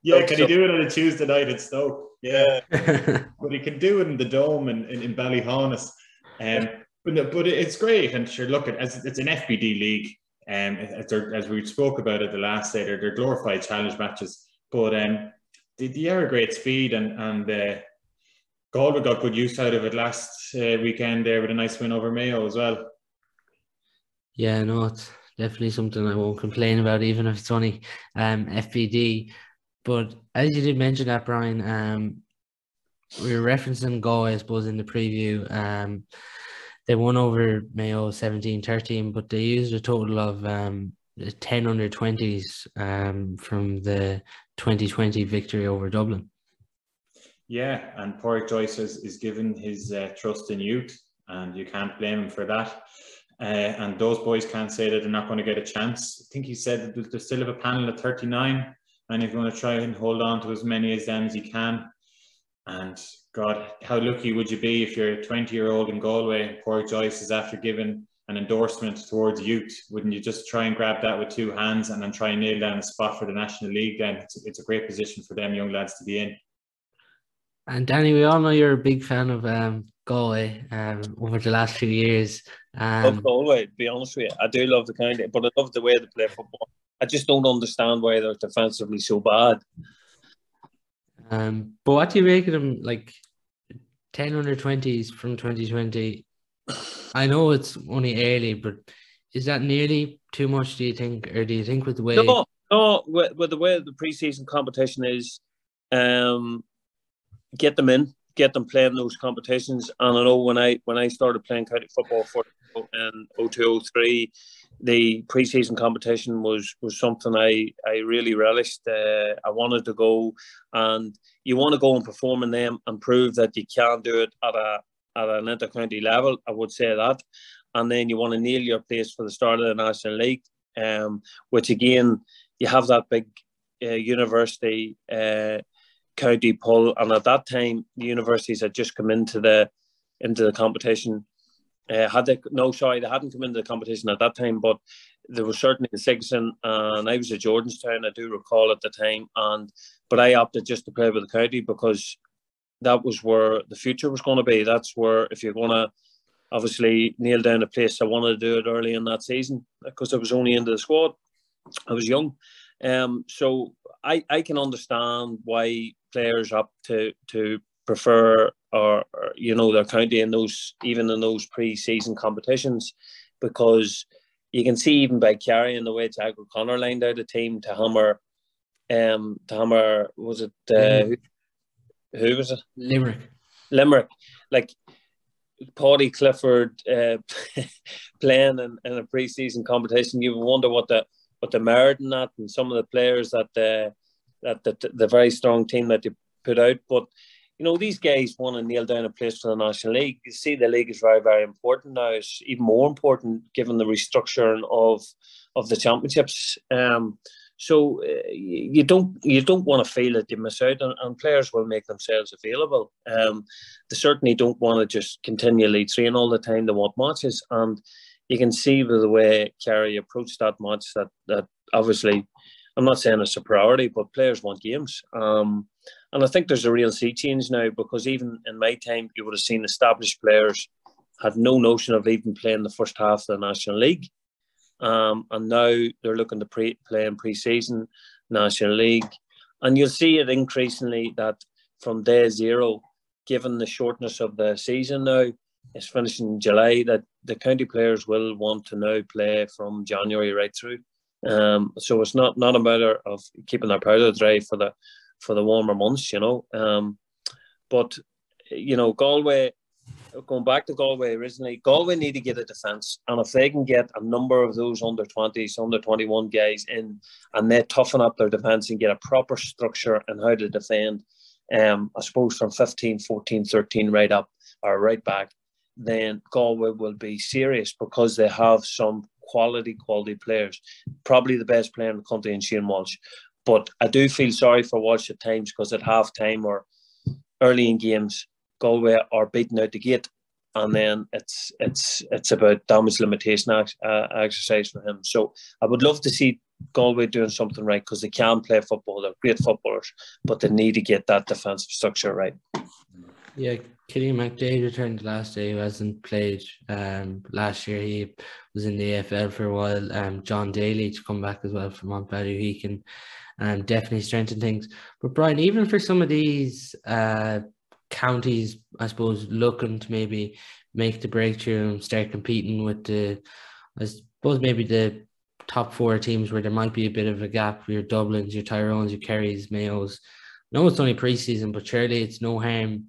yeah, Stoke, can he do it on a Tuesday night in Stoke? Yeah, but he can do it in the dome in, in, in Ballyhaunis. Um, but but it's great, and sure, look, it's an FBD league, um, as, we spoke about it the last day, they're, they're glorified challenge matches. But um, the, the air great speed and and uh, Galway got good use out of it last uh, weekend there with a nice win over Mayo as well. Yeah, no, it's definitely something I won't complain about, even if it's only um, FBD. But as you did mention that, Brian, um, we were referencing Galway, I suppose, in the preview. Um, they won over Mayo 17 13, but they used a total of um, 10 under 20s um, from the 2020 victory over Dublin. Yeah, and Padraig Joyce is, is given his uh, trust in youth, and you can't blame him for that. Uh, and those boys can't say that they're not going to get a chance. I think he said that they still have a panel of 39, and you want to try and hold on to as many as them as you can. And God, how lucky would you be if you're a 20 year old in Galway, Padraig Joyce is after giving an endorsement towards youth? Wouldn't you just try and grab that with two hands and then try and nail down a spot for the National League? Then it's, it's a great position for them young lads to be in. And Danny, we all know you're a big fan of um, Galway um, over the last few years. Um, love Galway, to be honest with you. I do love the kind of, but I love the way they play football. I just don't understand why they're defensively so bad. Um, but what do you make of them? Like 10 under 20s from 2020. I know it's only early, but is that nearly too much, do you think? Or do you think with the way. No, no with, with the way the preseason competition is, um, get them in, get them playing those competitions. And I know when I when I started playing county football for in 0203, the preseason competition was was something I I really relished. Uh, I wanted to go, and you want to go and perform in them and prove that you can do it at a at an inter-county level. I would say that, and then you want to nail your place for the start of the National League, um, which again you have that big uh, university uh, county pull, and at that time the universities had just come into the into the competition uh, had they no sorry they hadn't come into the competition at that time but there was certainly the Sigerson and I was at Jordanstown. I do recall at the time and but I opted just to play with the county because that was where the future was going to be that's where if you're going to obviously nail down a place I wanted to do it early in that season because I was only into the squad I was young um, so I, I can understand why players opt to to prefer or, or, you know their county in those even in those pre-season competitions because you can see even by carrying the way Jack O'Connor lined out a team to hammer um to hammer was it uh, who, who, was it? Limerick. Limerick. Like Paudie Clifford uh, (laughs) playing in, in a pre-season competition. You wonder what the what the merit in that and some of the players that uh, that the, the very strong team that they put out. But you know, these guys want to nail down a place for the National League. You see, the league is very, very important now. It's even more important given the restructuring of of the championships. Um, so uh, you don't you don't want to feel that you miss out, and, and players will make themselves available. Um, they certainly don't want to just continually train all the time. They want matches, and you can see by the way Kerry approached that match that that obviously, I'm not saying it's a priority, but players want games. Um, and I think there's a real sea change now because even in my time, you would have seen established players had no notion of even playing the first half of the National League. Um, and now they're looking to pre- play in pre-season National League. And you'll see it increasingly that from day zero, given the shortness of the season now, it's finishing in July, that the county players will want to now play from January right through. Um, so it's not, not a matter of keeping their powder dry for the for the warmer months, you know. Um, but you know, Galway, going back to Galway originally, Galway need to get a defence, and if they can get a number of those under twenties, under twenty one guys in, and they toughen up their defence and get a proper structure and how to defend, um, I suppose from 15, 14, 13 right up or right back, then Galway will be serious because they have some quality, quality players. Probably the best player in the country in Shane Walsh. But I do feel sorry for Walsh at times because at half time or early in games, Galway are beaten out the gate, and then it's it's it's about damage limitation uh, exercise for him. So I would love to see Galway doing something right because they can play football. They're great footballers, but they need to get that defensive structure right. Yeah, Cillian McDaid returned last day. He hasn't played um, last year. He was in the AFL for a while. Um, John Daly to come back as well from Montpellier. He can um, definitely strengthen things. But Brian, even for some of these uh, counties, I suppose, looking to maybe make the breakthrough and start competing with the, I suppose maybe the top four teams where there might be a bit of a gap. Your Dublins, your Tyrones, your Kerrys, Mayos. No, it's only preseason, but surely it's no harm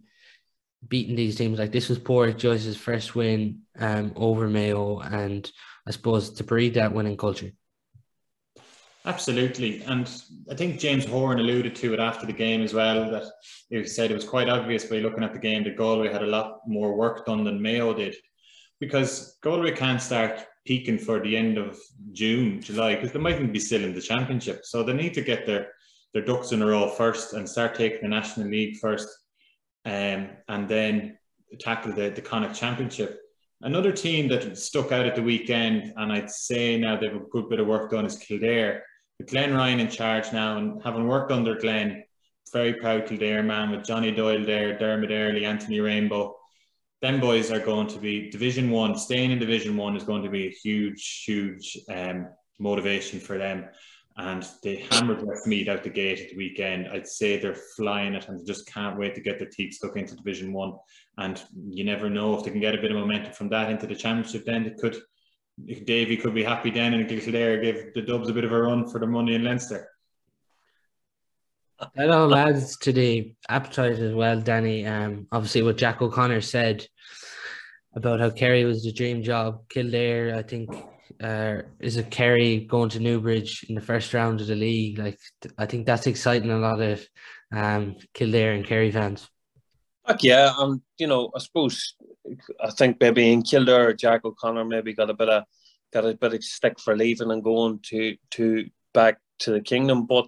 beating these teams. Like this was Port Joyce's first win um, over Mayo, and I suppose to breed that winning culture. Absolutely. And I think James Horan alluded to it after the game as well, that he said it was quite obvious by looking at the game that Galway had a lot more work done than Mayo did. Because Galway can't start peaking for the end of June, July, because they mightn't be still in the championship. So they need to get their, their ducks in a row first and start taking the National League first um, and then tackle the, the Connacht Championship. Another team that stuck out at the weekend, and I'd say now they've a good bit of work done, is Kildare with Glenn Ryan in charge now and having worked under Glenn, very proud Kildare man with Johnny Doyle there, Dermot Earley, Anthony Rainbow. Them boys are going to be Division One. Staying in Division One is going to be a huge, huge um, motivation for them. And they hammered Westmeath out the gate at the weekend. I'd say they're flying it and they just can't wait to get their teeth stuck into Division One. And you never know if they can get a bit of momentum from that into the championship. Then it could Davy could be happy then and Kildare give the Dubs a bit of a run for the money in Leinster. That all adds to the appetite as well, Danny. Um, obviously, what Jack O'Connor said about how Kerry was the dream job. Kildare, I think, uh, is a Kerry going to Newbridge in the first round of the league. Like, I think that's exciting a lot of um, Kildare and Kerry fans. Like, yeah, and you know, I suppose I think maybe in Kildare, Jack O'Connor maybe got a bit of got a bit of stick for leaving and going to to back to the kingdom. But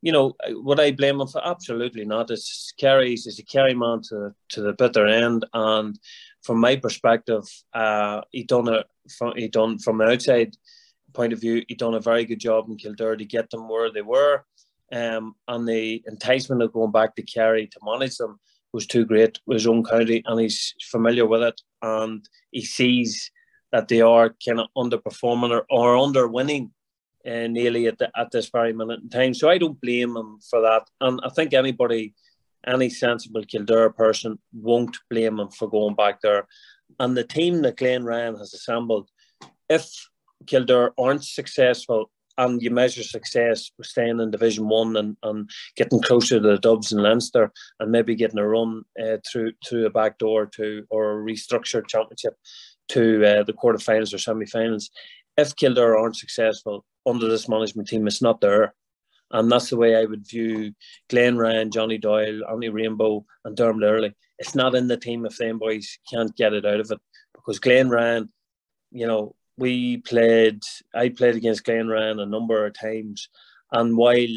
you know, would I blame him for? Absolutely not. It's Kerry's. It's a Kerry man to to the bitter end. And from my perspective, uh, he done it from he done from an outside point of view. He done a very good job in Kildare to get them where they were. Um, and the enticement of going back to Kerry to manage them was too great with his own county and he's familiar with it and he sees that they are kind of underperforming or, or under winning uh, nearly at, the, at this very minute in time. So I don't blame him for that. And I think anybody, any sensible Kildare person won't blame him for going back there. And the team that Glenn Ryan has assembled, if Kildare aren't successful and you measure success with staying in Division One and, and getting closer to the Dubs and Leinster, and maybe getting a run uh, through through a back door to or a restructured championship to uh, the quarterfinals or semi-finals. If Kildare aren't successful under this management team, it's not there. And that's the way I would view Glenn Ryan, Johnny Doyle, Anthony Rainbow, and Dermot Earley. It's not in the team if them boys can't get it out of it. Because Glenn Ryan, you know, we played, I played against Glenn Ryan a number of times. And while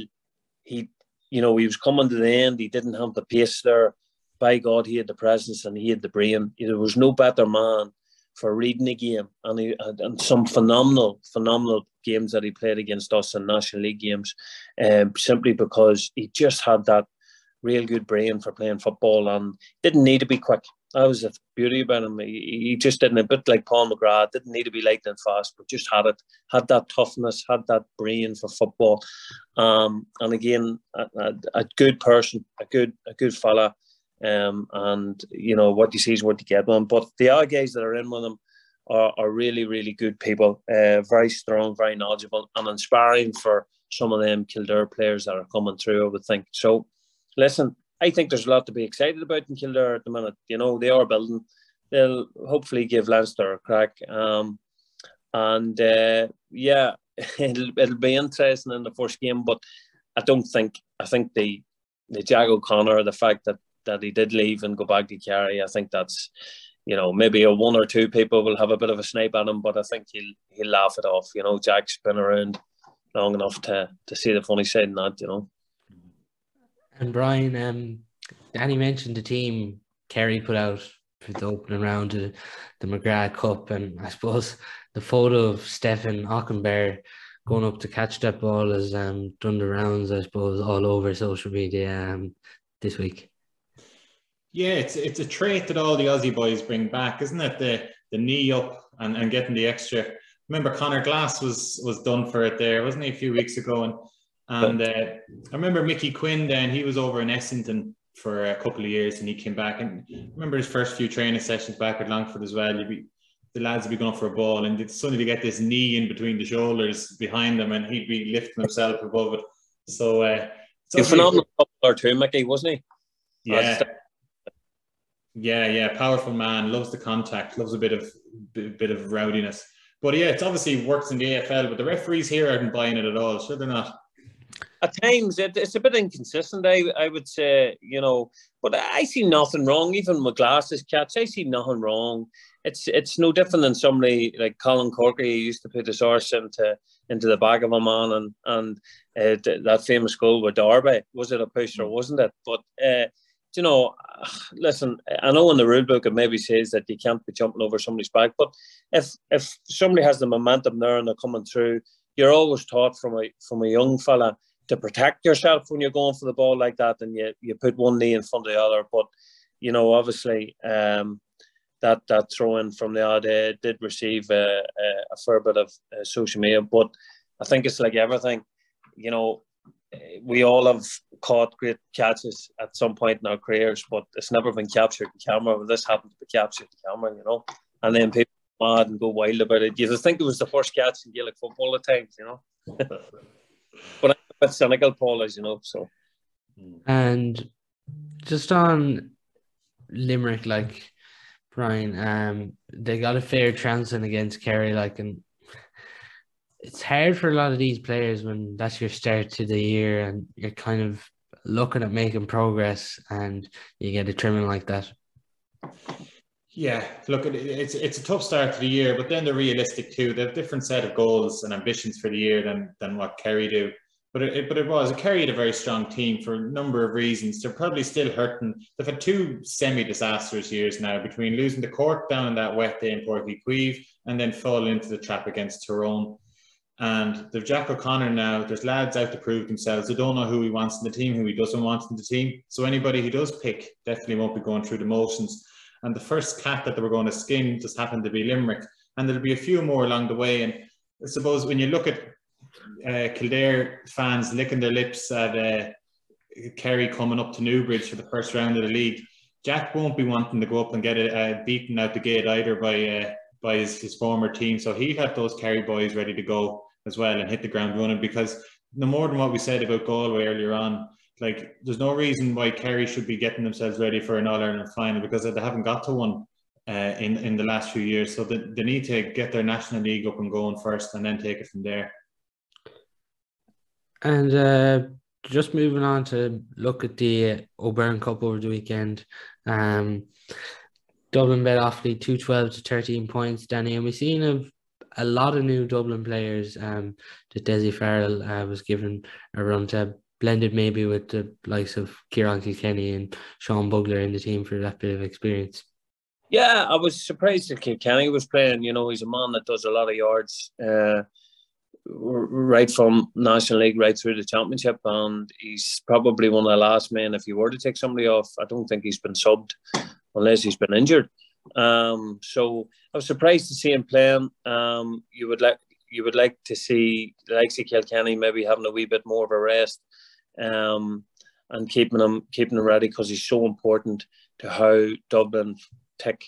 he, you know, he was coming to the end, he didn't have the pace there. By God, he had the presence and he had the brain. There was no better man for reading a game. And, he, and some phenomenal, phenomenal games that he played against us in National League games, um, simply because he just had that real good brain for playing football and didn't need to be quick. That was the beauty about him. He, he just didn't, a bit like Paul McGrath, didn't need to be lightning fast, but just had it, had that toughness, had that brain for football. Um, and again, a, a, a, good person, a good a good fella. Um, and, you know, what you see is what you get him. But the other guys that are in with him are, are really, really good people, uh, very strong, very knowledgeable, and inspiring for some of them Kildare players that are coming through, I would think. So, listen, I think there's a lot to be excited about in Kildare at the minute. You know, they are building. They'll hopefully give Leinster a crack. Um, and uh, yeah, (laughs) it'll, it'll be interesting in the first game, but I don't think I think the the Jack O'Connor, the fact that that he did leave and go back to Kerry, I think that's you know maybe a one or two people will have a bit of a snipe at him, but I think he'll he'll laugh it off. You know, Jack's been around long enough to to see the funny side in that. You know. And Brian, um, Danny mentioned the team Kerry put out for the opening round of the McGrath Cup, and I suppose the photo of Stefan Okunbor going up to catch that ball has um, done the rounds, I suppose, all over social media um, this week. Yeah, it's it's a trait that all the Aussie boys bring back, isn't it? The the knee up and, and getting the extra. Remember, Conor Glass was was done for it there, wasn't he, a few weeks ago? And and uh, I remember Mickey Quinn then he was over in Essendon for a couple of years and he came back and I remember his first few training sessions back at Longford as well. You'd be the lads would be going for a ball and suddenly get this knee in between the shoulders behind them and he'd be lifting himself above it. So uh, a phenomenal footballer too, Mickey, wasn't he? Yeah. Yeah, yeah, powerful man, loves the contact, loves a bit of bit of rowdiness. But yeah, it's obviously works in the AFL, but the referees here aren't buying it at all. Sure, they're not. At times, it, it's a bit inconsistent. I I would say, you know, but I see nothing wrong. Even with Glass's catch, I see nothing wrong. It's it's no different than somebody like Colin Corkery used to put his arse into into the back of a man and and uh, that famous goal with Derby was it a push or wasn't it? But uh, you know, (sighs) listen, I know in the rule book it maybe says that you can't be jumping over somebody's back, but if if somebody has the momentum there and they're coming through, you're always taught from a from a young fella to protect yourself when you're going for the ball like that, and you you put one knee in front of the other. But you know, obviously, um, that that throw in from the uh, did receive uh, uh, a fair bit of uh, social media, but I think it's like everything, you know we all have caught great catches at some point in our careers, but it's never been captured in camera. This happened to be captured in camera, you know. And then people mad and go wild about it. You think it was the first catch in Gaelic football at times, you know. (laughs) but a bit cynical, Paul, as you know. So. And just on Limerick, like Brian, um, they got a fair trouncing against Kerry, like, and it's hard for a lot of these players when that's your start to the year and you're kind of looking at making progress and you get a trimming like that. Yeah, look, it's it's a tough start to the year, but then they're realistic too. They have a different set of goals and ambitions for the year than than what Kerry do. But it, but it was Kerry had a very strong team for a number of reasons. They're probably still hurting. They've had two semi-disastrous years now between losing the court down in that wet day in Uí and then falling into the trap against Tyrone. And they've Jack O'Connor now. There's lads out to prove themselves. They don't know who he wants in the team, who he doesn't want in the team. So anybody he does pick definitely won't be going through the motions. And the first cat that they were going to skin just happened to be Limerick. And there'll be a few more along the way. And I suppose when you look at uh, Kildare fans licking their lips at uh, Kerry coming up to Newbridge for the first round of the league, Jack won't be wanting to go up and get it uh, beaten out the gate either by uh, by his, his former team. So he had those Kerry boys ready to go as well and hit the ground running because no more than what we said about Galway earlier on, like there's no reason why Kerry should be getting themselves ready for an All Ireland final because they haven't got to one uh, in in the last few years. So they, they need to get their national league up and going first, and then take it from there. And uh, just moving on to look at the O'Byrne Cup over the weekend. Um, Dublin bet Offaly 212 to 13 points, Danny. And we've seen a, a lot of new Dublin players um, that Dessie Farrell uh, was given a run to, blended maybe with the likes of Ciarán Kilkenny and Sean Bugler in the team for that bit of experience. Yeah, I was surprised that Kilkenny was playing. You know, he's a man that does a lot of yards. Uh, right from National League right through the Championship, and he's probably one of the last men. If you were to take somebody off, I don't think he's been subbed unless he's been injured. Um, so I was surprised to see him playing. Um, you would like you would like to see Lexi Kilkenny maybe having a wee bit more of a rest, um, and keeping him keeping him ready because he's so important to how Dublin tick.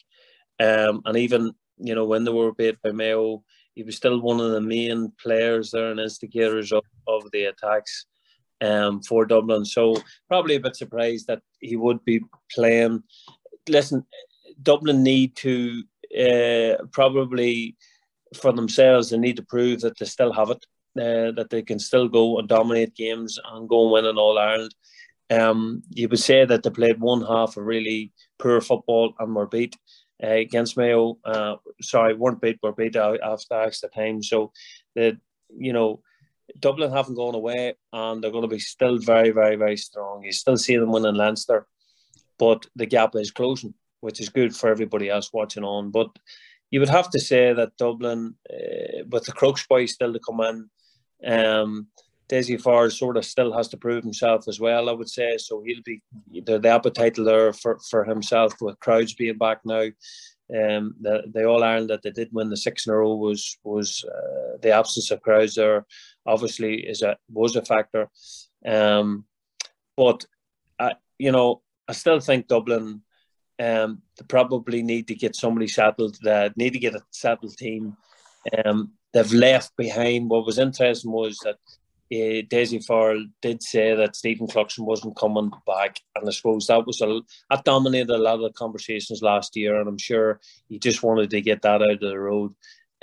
Um, and even you know when they were beat by Mayo, he was still one of the main players there and instigators of, of the attacks um, for Dublin. So probably a bit surprised that he would be playing listen, Dublin need to uh, probably for themselves they need to prove that they still have it, uh, that they can still go and dominate games and go and win in All Ireland. Um, you would say that they played one half of really poor football and were beat uh, against Mayo. Uh, sorry, weren't beat, were beat after extra time. So the you know Dublin haven't gone away and they're going to be still very, very, very strong. You still see them winning Leinster but the gap is closing, which is good for everybody else watching on. But you would have to say that Dublin, uh, with the Crokes boys still to come in, um, Dessie Farrell sort of still has to prove himself as well, I would say. So he'll be the, the appetite there for, for himself with crowds being back now. Um, the, the All Ireland that they did win the six in a row was was uh, the absence of crowds there. Obviously, is a was a factor. Um, but I, you know, I still think Dublin um, they probably need to get somebody settled. They need to get a settled team. Um, they've left behind. What was interesting was that uh, Dessie Farrell did say that Stephen Cluxton wasn't coming back, and I suppose that was a that dominated a lot of the conversations last year, and I'm sure he just wanted to get that out of the road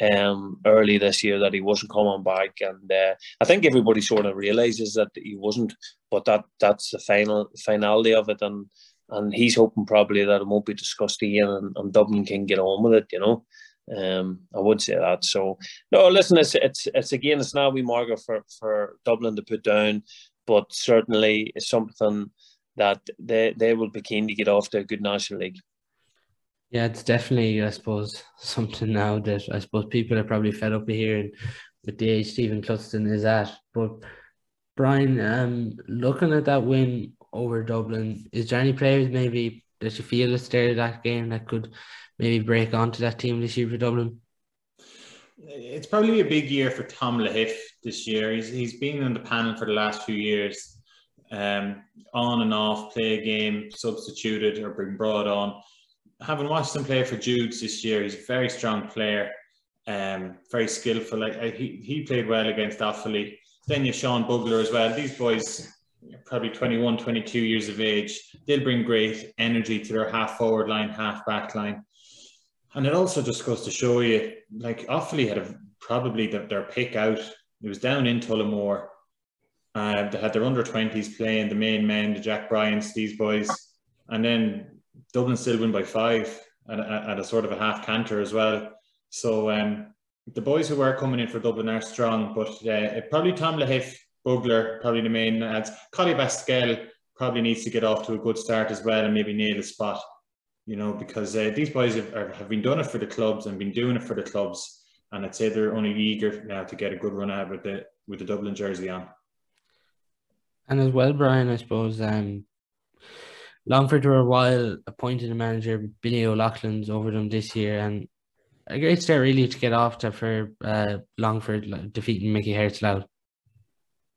um, early this year that he wasn't coming back, and uh, I think everybody sort of realizes that he wasn't, but that that's the final finality of it, and and he's hoping probably that it won't be discussed again, and, and Dublin can get on with it, you know. Um, I would say that. So no, listen, it's it's it's again, it's now we marker for for Dublin to put down, but certainly it's something that they they will be keen to get off to a good national league. Yeah, it's definitely, I suppose, something now that I suppose people are probably fed up of hearing with the age Stephen Cluxton is at. But Brian, um, looking at that win over Dublin, is there any players maybe that you feel is there that game that could maybe break onto that team this year for Dublin? It's probably a big year for Tom Lahiff this year. He's, he's been on the panel for the last few years, um, on and off, play a game, substituted or been brought on. Having watched him play for Jude's this year, he's a very strong player, um, very skillful. Like he, he played well against Offaly. Then you have Sean Bugler as well. These boys, probably 21, 22 years of age, they'll bring great energy to their half forward line, half back line. And it also just goes to show you, like Offaly had a, probably the, their pick out. It was down in Tullamore. Uh, they had their under 20s playing, the main men, the Jack Bryants, these boys. And then Dublin still win by five at, at, a sort of a half canter as well. So um, the boys who were coming in for Dublin are strong, but uh, probably Tom Lahiff, Bugler, probably the main ads. Collie Basquel probably needs to get off to a good start as well and maybe nail a spot you know, because uh, these boys have, have been doing it for the clubs and been doing it for the clubs, and I'd say they're only eager now to get a good run out with the with the Dublin jersey on. And as well, Brian, I suppose um, Longford were a while appointed a manager, Billy O'Loughlin's over them this year, and a great start really to get off to for uh, Longford defeating Mickey Harte's Louth.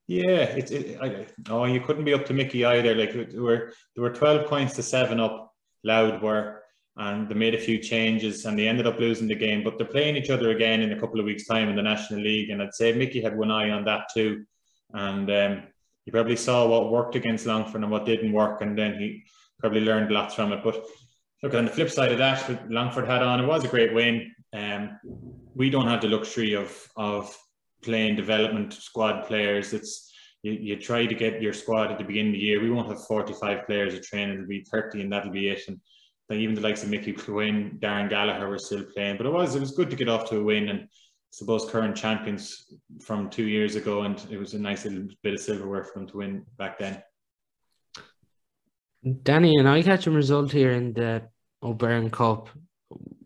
Yeah, it's it, I, oh you couldn't be up to Mickey either. Like there were there were twelve points to seven up Louth were, and they made a few changes and they ended up losing the game. But they're playing each other again in a couple of weeks' time in the National League, and I'd say Mickey had one eye on that too, and um, he probably saw what worked against Longford and what didn't work, and then he probably learned lots from it. But look on the flip side of that, Longford had on, it was a great win. Um, we don't have the luxury of of playing development squad players. It's you, you try to get your squad at the beginning of the year. We won't have 45 players of training, it'll be 30 and that'll be it. And then even the likes of Mickey Quinn, Darren Gallagher were still playing. But it was it was good to get off to a win and I suppose current champions from two years ago and it was a nice little bit of silverware for them to win back then. Danny, and I catch a result here in the O'Byrne Cup.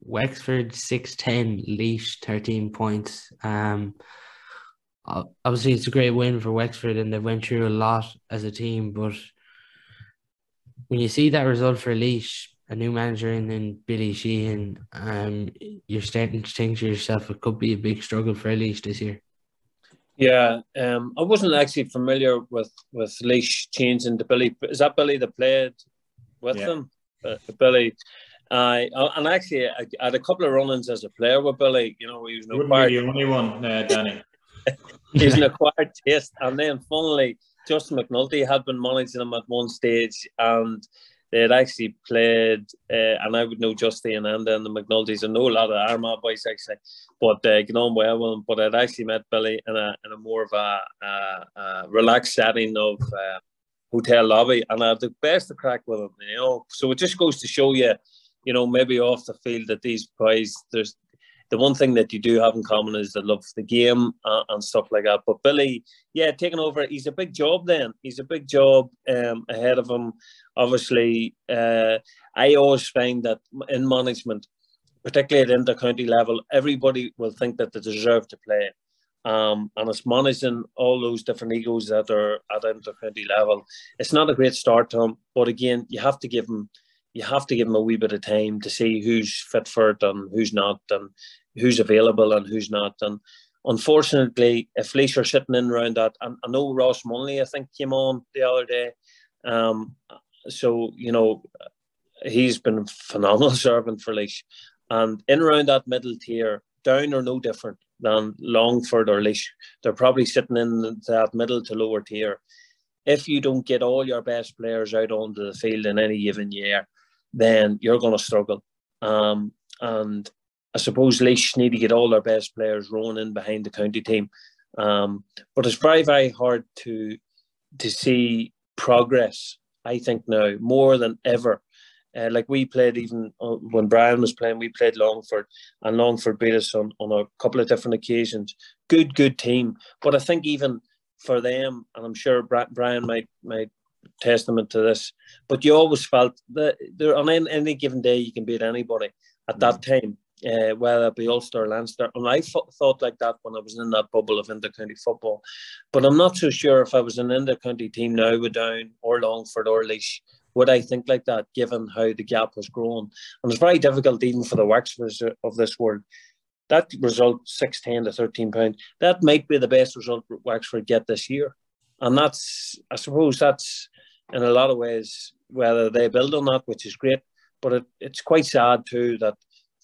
Wexford 610, Laois 13 points. Um, obviously it's a great win for Wexford and they went through a lot as a team. But when you see that result for Laois, a new manager and then Billy Sheehan, um, you're starting to think to yourself it could be a big struggle for Laois this year. Yeah, um, I wasn't actually familiar with with Laois changing to Billy. Is that Billy that played with yeah. them? Uh, Billy. I uh, and actually I, I, had a couple of run-ins as a player with Billy. You know, he was no Wouldn't be the only one, uh, Danny. (laughs) he's an acquired taste. And then funnily, Justin McNulty had been managing him at one stage and they had actually played, uh, and I would know Justin and then the McNultys. I know a lot of Armagh boys actually, but uh, get on well with them. But I'd actually met Billy in a, in a more of a, a, a relaxed setting of uh, hotel lobby, and I had the best of crack with him, you know. So it just goes to show you, you know, maybe off the field that these guys, there's the one thing that you do have in common is the love of the game uh, and stuff like that. But Billy, yeah, taking over, he's a big job then. He's a big job um, ahead of him. Obviously, uh, I always find that in management, particularly at inter-county level, everybody will think that they deserve to play. um, and it's managing all those different egos that are at inter-county level. It's not a great start to him, but again, you have to give him you have to give them a wee bit of time to see who's fit for it and who's not, and who's available and who's not. And unfortunately, if Laois are sitting in around that, and I know Ross Munnelly, I think, came on the other day. Um, so you know, he's been phenomenal (laughs) servant for Laois, and in around that middle tier, down or no different than Longford or Laois. They're probably sitting in that middle to lower tier. If you don't get all your best players out onto the field in any given year, then you're going to struggle. Um, and I suppose Laois need to get all their best players rolling in behind the county team. Um, but it's very, very hard to to see progress. I think now more than ever uh, like we played even uh, when Brian was playing, we played Longford, and Longford beat us on, on a couple of different occasions. Good, good team. But I think even for them, and I'm sure Brian might might testament to this, but you always felt that there on any, any given day you can beat anybody at that mm. time. Uh, whether it be Ulster or Leinster. And I thought like that when I was in that bubble of inter-county football. But I'm not so sure if I was an inter-county team now with Down or Longford or Laois, would I think like that, given how the gap has grown? And it's very difficult even for the Wexfords of this world. That result, 610 to 13 pounds, that might be the best result Wexford get this year. And that's, I suppose that's in a lot of ways whether they build on that, which is great. But it, it's quite sad too that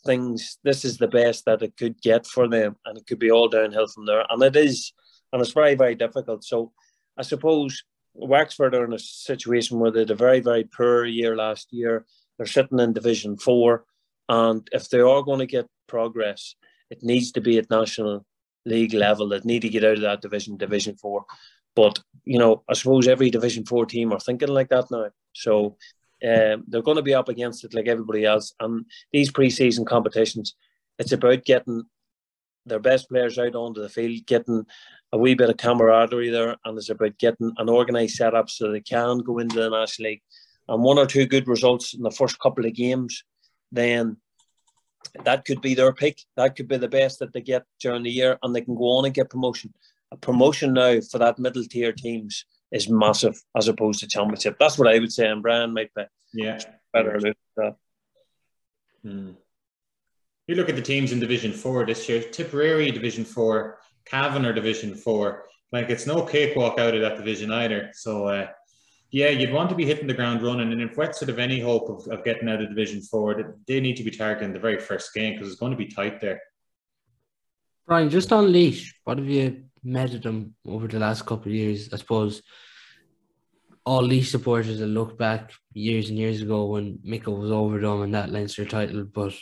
things, this is the best that it could get for them. And it could be all downhill from there. And it is, and it's very, very difficult. So I suppose Wexford are in a situation where they had a very, very poor year last year. They're sitting in Division Four, and if they are going to get progress, it needs to be at national league level. They need to get out of that division, Division Four. But you know, I suppose every Division Four team are thinking like that now. So um, they're going to be up against it like everybody else. And these pre-season competitions, it's about getting their best players out onto the field, getting a wee bit of camaraderie there, and it's about getting an organised setup so they can go into the National League. And one or two good results in the first couple of games, then that could be their pick. That could be the best that they get during the year, and they can go on and get promotion. A promotion now for that middle tier teams is massive as opposed to championship. That's what I would say, and Brian might be yeah better about that. Hmm. You look at the teams in Division Four this year. Tipperary Division Four Cavan or Division Four. Like it's no cakewalk out of that division either. So uh, yeah, you'd want to be hitting the ground running. And if Wexford have any hope of, of getting out of Division Four, they need to be targeting the very first game because it's going to be tight there. Brian, just on Laois, what have you met them over the last couple of years? I suppose all Laois supporters that look back years and years ago when Micko was over them and that Leinster title, but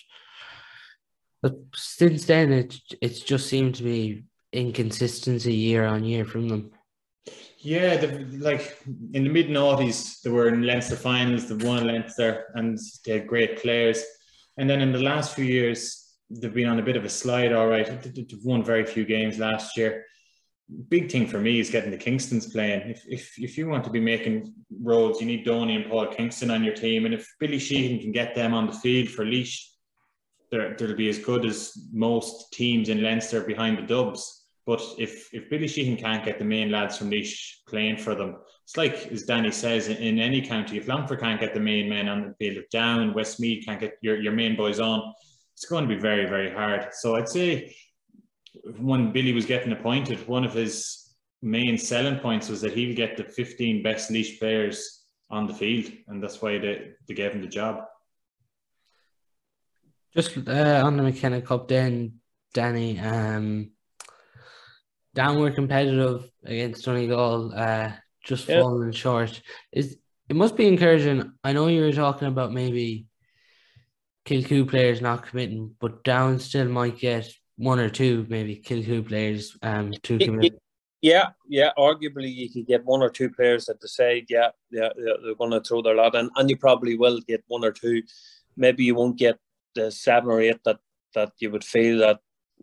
but since then it it's just seemed to be inconsistency year on year from them. Yeah, the, like in the mid noughties, they were in Leinster finals, they won Leinster, and they had great players. And then in the last few years, they've been on a bit of a slide. All right, they've won very few games last year. Big thing for me is getting the Kingstons playing. If, if, if you want to be making roads, you need Donny and Paul Kingston on your team. And if Billy Sheehan can get them on the field for Laois, they'll be as good as most teams in Leinster behind the Dubs. But if if Billy Sheehan can't get the main lads from Laois playing for them, it's like as Danny says in, in any county, if Longford can't get the main men on the field, of Down, Westmeath can't get your, your main boys on, it's going to be very, very hard. So I'd say when Billy was getting appointed, one of his main selling points was that he'll get the 15 best Laois players on the field, and that's why they, they gave him the job. Just uh, on the McKenna Cup, then Danny, um, downward competitive against Donegal, uh, just yep. falling short. Is it must be encouraging. I know you were talking about maybe Kilcoo players not committing, but Down still might get one or two maybe Kilcoo players um to. Yeah, yeah. Arguably, you could get one or two players that decide, yeah, yeah, they're going to throw their lot in, and you probably will get one or two. Maybe you won't get the seven or eight that that you would feel that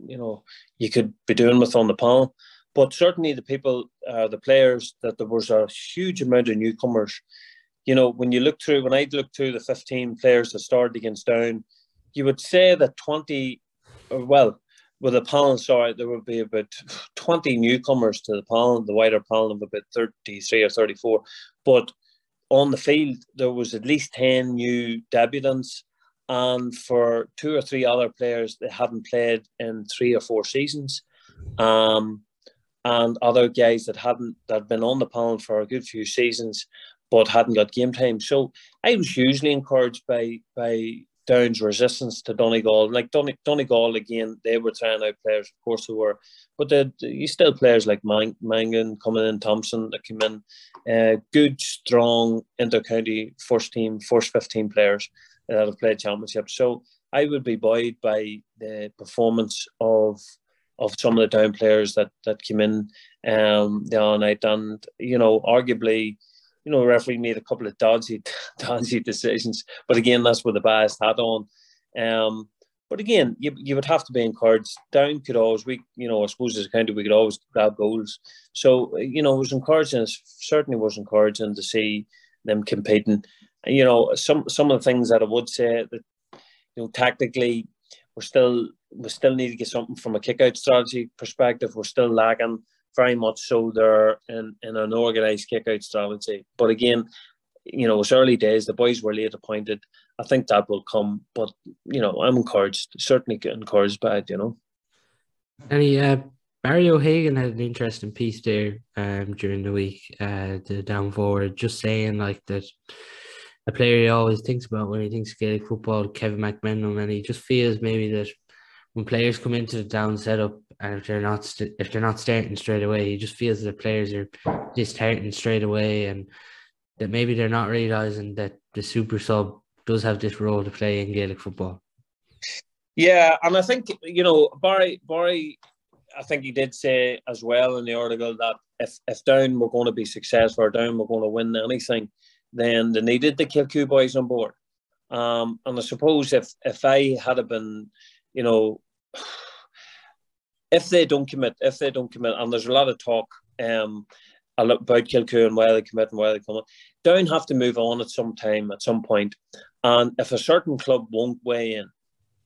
you know you could be doing with on the panel. But certainly the people, uh, the players, that there was a huge amount of newcomers. You know, when you look through, when I look through the 15 players that started against Down, you would say that 20, well, with the panel, sorry, there would be about 20 newcomers to the panel, the wider panel of about 33 or 34. But on the field, there was at least 10 new debutants. And for two or three other players, they hadn't played in three or four seasons. Um, and other guys that hadn't that had been on the panel for a good few seasons but hadn't got game time. So I was hugely encouraged by by Down's resistance to Donegal. Like Don- Donegal again, they were trying out players, of course they were, but the, you still players like Mang- Mangan coming in, Thompson that came in, uh, good, strong inter-county first team, first fifteen players that have played championship. So I would be buoyed by the performance of of some of the down players that that came in um, the other night, and you know, arguably you know, the referee made a couple of dodgy, (laughs) dodgy decisions. But again, that's with the biased hat on. Um, but again, you, you would have to be encouraged. Down could always, we, you know, I suppose as a county, we could always grab goals. So, you know, it was encouraging. It certainly was encouraging to see them competing. You know, some some of the things that I would say that, you know, tactically, we're still we still need to get something from a kick out strategy perspective. We're still lacking very much so there in, in an organised kick out strategy. But again, you know, it's early days. The boys were late appointed. I think that will come. But, you know, I'm encouraged, certainly encouraged by it, you know. Any, uh, Barry O'Hagan had an interesting piece there um, during the week, uh, the down forward, just saying like that a player he always thinks about when he thinks Gaelic football, Kevin McMenamin, and he just feels maybe that when players come into the down setup and if they're not st- if they're not starting straight away, he just feels that the players are just starting straight away and that maybe they're not realizing that the super sub does have this role to play in Gaelic football. Yeah, and I think you know Barry Barry I think he did say as well in the article that if, if Down were going to be successful or Down were going to win anything, then they needed the Kilcoo boys on board. Um, and I suppose if if I had been you know, if they don't commit, if they don't commit, and there's a lot of talk um, about Kilcoo and why they commit and why they come on, Down have to move on at some time, at some point. And if a certain club won't weigh in,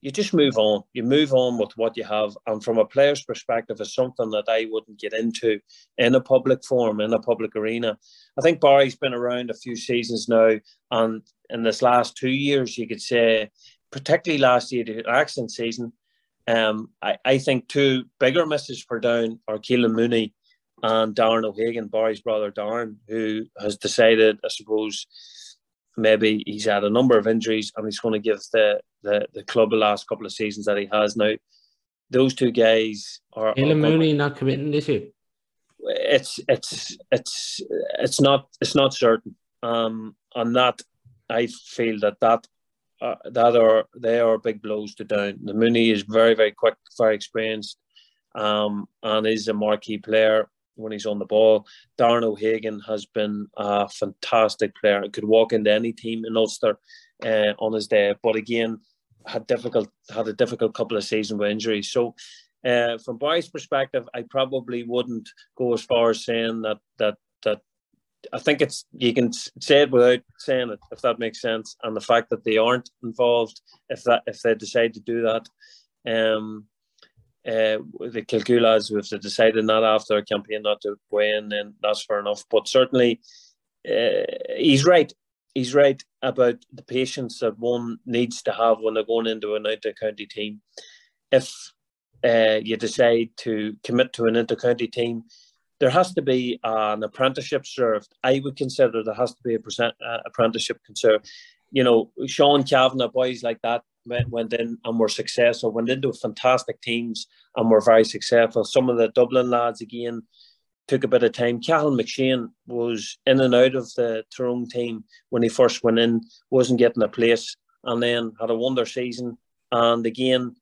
you just move on. You move on with what you have. And from a player's perspective, it's something that I wouldn't get into in a public forum, in a public arena. I think Barry's been around a few seasons now. And in this last two years, you could say particularly last year, the accident season, um, I, I think two bigger misses for Down are Keelan Mooney and Darren O'Hagan, Barry's brother Darren, who has decided, I suppose, maybe he's had a number of injuries and he's going to give the, the, the club the last couple of seasons that he has now. Those two guys are. Keelan Mooney not committing this year. It's it's it's it's not it's not certain. Um, on that, I feel that that uh, that are they are big blows to down. The Mooney is very very quick, very experienced, um, and is a marquee player when he's on the ball. Darren O'Hagan has been a fantastic player. Could walk into any team in Ulster uh, on his day, but again had difficult had a difficult couple of seasons with injuries. So. Uh, from Barry's perspective, I probably wouldn't go as far as saying that that that I think it's you can say it without saying it, if that makes sense. And the fact that they aren't involved, if that if they decide to do that, um, uh, the lads, if they decided not after a campaign not to weigh in, then that's fair enough. But certainly, uh, he's right. He's right about the patience that one needs to have when they're going into an inter-county team. If uh, you decide to commit to an inter-county team, there has to be an apprenticeship served. I would consider there has to be a percent, uh, apprenticeship conserved. You know, Sean Cavanagh, boys like that went, went in and were successful, went into fantastic teams and were very successful. Some of the Dublin lads, again, took a bit of time. Cathal McShane was in and out of the Tyrone team when he first went in, wasn't getting a place, and then had a wonder season. And again,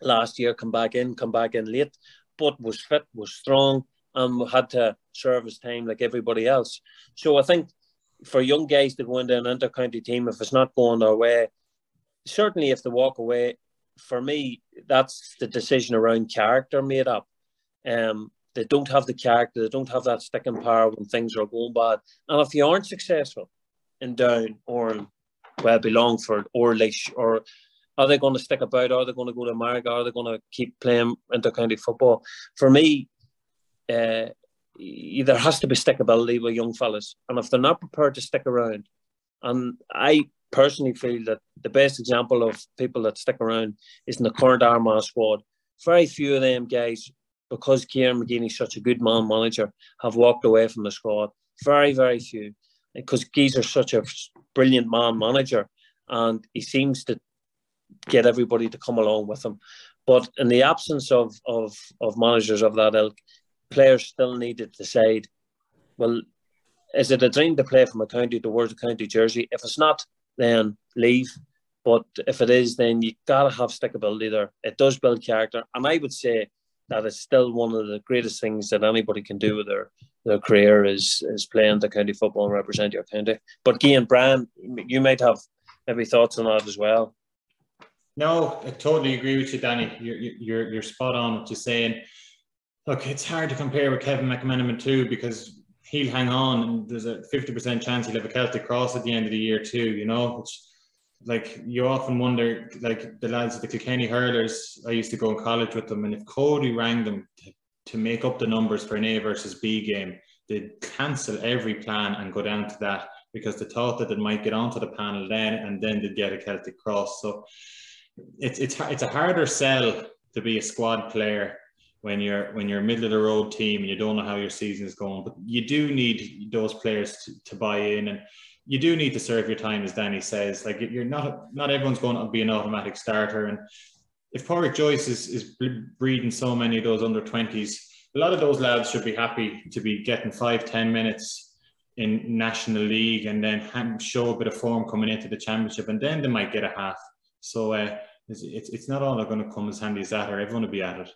last year, come back in, come back in late, but was fit, was strong, and had to serve his time like everybody else. So I think for young guys to go into an inter-county team, if it's not going their way, certainly if they walk away, for me, that's the decision around character made up. Um, they don't have the character, they don't have that sticking power when things are going bad. And if you aren't successful in Down or in well, Longford or Laois or Are they going to stick about? Are they going to go to America? Are they going to keep playing inter-county football? For me, uh, there has to be stickability with young fellas, and if they're not prepared to stick around, and I personally feel that the best example of people that stick around is in the current Armagh squad. Very few of them guys, because Kieran McGeeney's such a good man manager, have walked away from the squad. Very, very few. Because Geezer's such a brilliant man manager and he seems to get everybody to come along with him. But in the absence of, of, of managers of that ilk, players still need to decide, well, is it a dream to play from a county towards a county jersey? If it's not, then leave. But if it is, then you gotta have stickability there. It does build character, and I would say that it's still one of the greatest things that anybody can do with their their career is is playing the county football and represent your county. But Gian Brian, you might have maybe thoughts on that as well. No, I totally agree with you, Danny. You're you're you're spot on what you're saying. Look, it's hard to compare with Kevin McMenamin too because he'll hang on and there's a 50% chance he'll have a Celtic cross at the end of the year too, you know, which like you often wonder, like the lads, at the Kilkenny hurlers, I used to go in college with them and if Cody rang them to, to make up the numbers for an A versus B game, they'd cancel every plan and go down to that because they thought that they might get onto the panel then and then they'd get a Celtic cross. So it's, it's, it's a harder sell to be a squad player when you're when you're a middle of the road team and you don't know how your season is going. But you do need those players to, to buy in and you do need to serve your time, as Danny says. Like you're not not everyone's going to be an automatic starter. And if Pádraig Joyce is, is breeding so many of those under 20s, a lot of those lads should be happy to be getting five, ten minutes in National League and then show a bit of form coming into the championship, and then they might get a half. So uh, it's, it's, it's not all going to come as handy as that, or everyone will be at it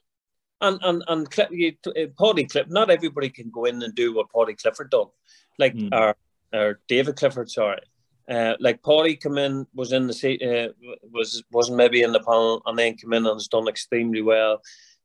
and and and Clip, you, uh, Cliff. Not everybody can go in and do what Paudie Clifford done, like mm. or or David Clifford. Sorry, uh, like Paudie come in was in the uh, was wasn't maybe in the panel and then come in and has done extremely well.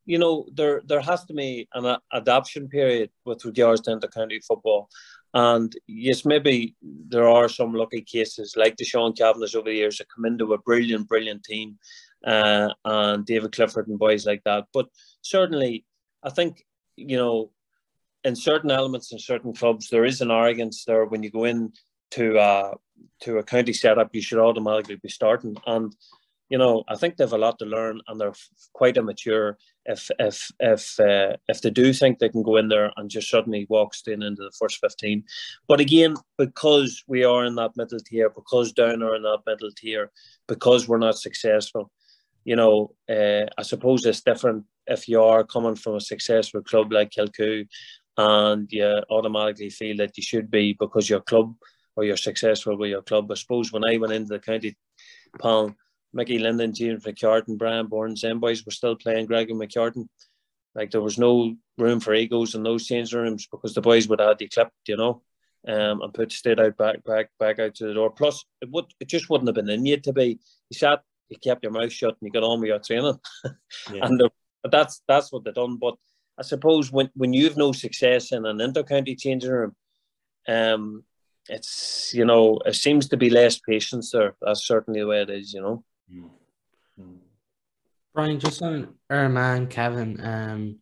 You know, there there has to be an a- adaptation period with regards to inter-county football. And yes, maybe there are some lucky cases like the Sean Cavanagh over the years that come into a brilliant, brilliant team uh, and David Clifford and boys like that. But certainly, I think you know, in certain elements in certain clubs, there is an arrogance there when you go in to uh, to a county setup, you should automatically be starting. And you know, I think they have a lot to learn, and they're quite immature if if if uh, if they do think they can go in there and just suddenly walk straight into the first fifteen. But again, because we are in that middle tier, because down are in that middle tier, because we're not successful, you know, uh, I suppose it's different if you are coming from a successful club like Kilcoo and you automatically feel that you should be because your club or you're successful with your club. I suppose when I went into the county panel, Mickey Linden, James McCartan, Brian Bourne, them boys were still playing Gregory McCartan. Like there was no room for egos in those changing rooms because the boys would have the clipped, you know, um, and put straight out back back back out to the door. Plus, it would it just wouldn't have been in you to be. You sat you kept your mouth shut and you got on with your training. Yeah. (laughs) and but that's that's what they've done. But I suppose when when you've no success in an inter-county changing room, um, it's you know it seems to be less patience there. That's certainly the way it is. You know. Mm. Brian, just on Armagh and Kevin, um,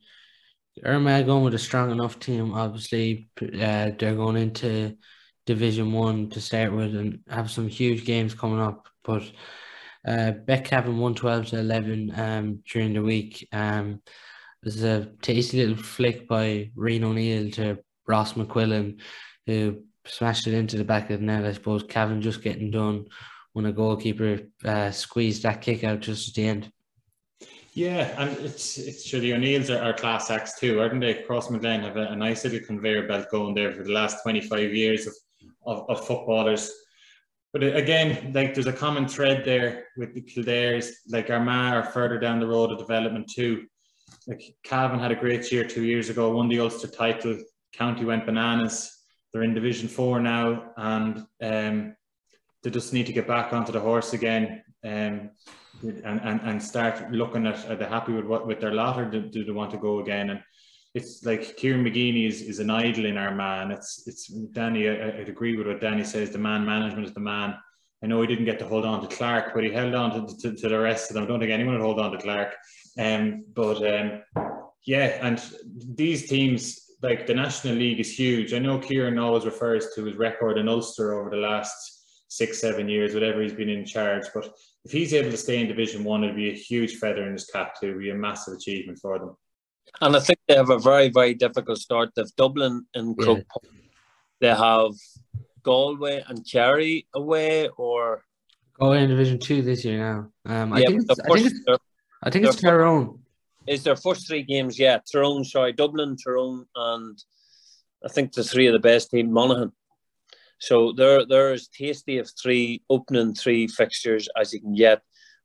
Armagh going with a strong enough team. Obviously, uh, they're going into Division One to start with and have some huge games coming up. But uh, Beck having 112 to 11 um, during the week. Um, there's a tasty little flick by Rian O'Neill to Ross McQuillan, who smashed it into the back of the net. I suppose Cavan just getting done when a goalkeeper uh, squeezed that kick out just at the end. Yeah, and it's it's sure the O'Neills are, are class acts too, aren't they? Crossmaglen have a, a, nice little conveyor belt going there for the last 25 years of, of, of footballers but again, like there's a common thread there with the Kildares, like Armagh are further down the road of development too. Like Cavan had a great year two years ago, won the Ulster title. County went bananas. They're in Division Four now, and um, they just need to get back onto the horse again um, and, and, and start looking at are they happy with what with their lot or do, do they want to go again? And it's like Kieran McGeeney is, is an idol in Armagh. It's it's Danny. I, agree with what Danny says. The man management is the man. I know he didn't get to hold on to Clarke, but he held on to, to, to the rest of them. I don't think anyone would hold on to Clarke. Um, but um, yeah, and these teams, like the National League, is huge. I know Kieran always refers to his record in Ulster over the last six, seven years, whatever he's been in charge. But if he's able to stay in Division One, it'd be a huge feather in his cap too. It'd be a massive achievement for them. And I think they have a very, very difficult start. They've Dublin and Croke. Yeah. They have Galway and Kerry away, or Galway in Division Two this year now. Um, I, think it's, I think it's, I think it's Tyrone. Is their first three games? Yeah, Tyrone. Sorry, Dublin, Tyrone, and I think the three of the best team, Monaghan. So they're they're as tasty of three opening three fixtures as you can get.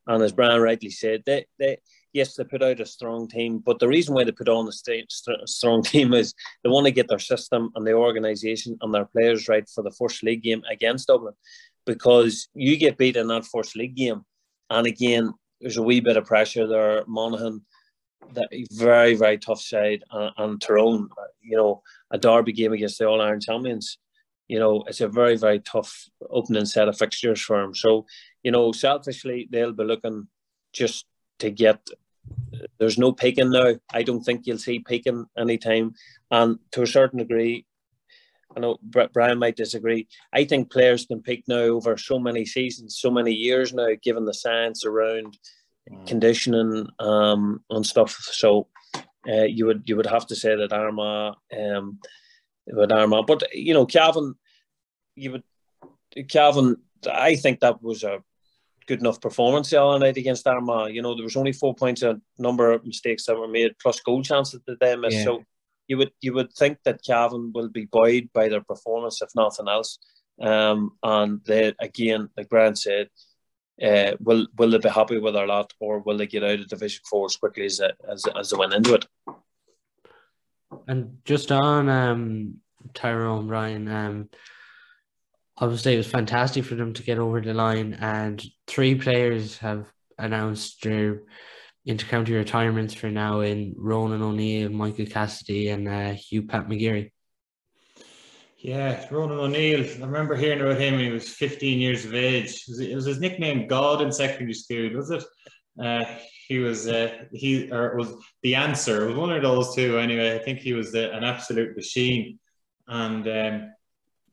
And as Brian rightly said, they they yes, they put out a strong team, but the reason why they put on a st- st- strong (laughs) team is they want to get their system and the organisation and their players right for the first league game against Dublin, because you get beat in that first league game, and again, there's a wee bit of pressure there. Monaghan, that very very tough side, and, and Tyrone, you know, a derby game against the All Ireland champions. You know, it's a very very tough opening set of fixtures for them. So, you know, selfishly, they'll be looking just to get there's no peaking now. I don't think you'll see peaking anytime. And to a certain degree, I know Brian might disagree. I think players can peak now over so many seasons, so many years now, given the science around mm. conditioning um, and stuff. So uh, you would you would have to say that Armagh um, with Armagh, but you know, Cavan, you would Cavan. I think that was a good enough performance the other night against Armagh. You know, there was only four points, a number of mistakes that were made, plus goal chances that they missed. Yeah. So you would you would think that Cavan will be buoyed by their performance, if nothing else. Um, and they again, like Brian said, uh, will will they be happy with their lot, or will they get out of Division Four as quickly as as as they went into it? And just on um, Tyrone Ryan, um, obviously it was fantastic for them to get over the line and three players have announced their intercounty retirements for now in Ronan O'Neill, Michael Cassidy and uh, Hugh Pat McGeary. Yeah, Ronan O'Neill. I remember hearing about him when he was 15 years of age. It was his nickname God in secondary school, was it? Uh, he was uh, he or was the answer. It was one of those two anyway. I think he was uh, an absolute machine, and um,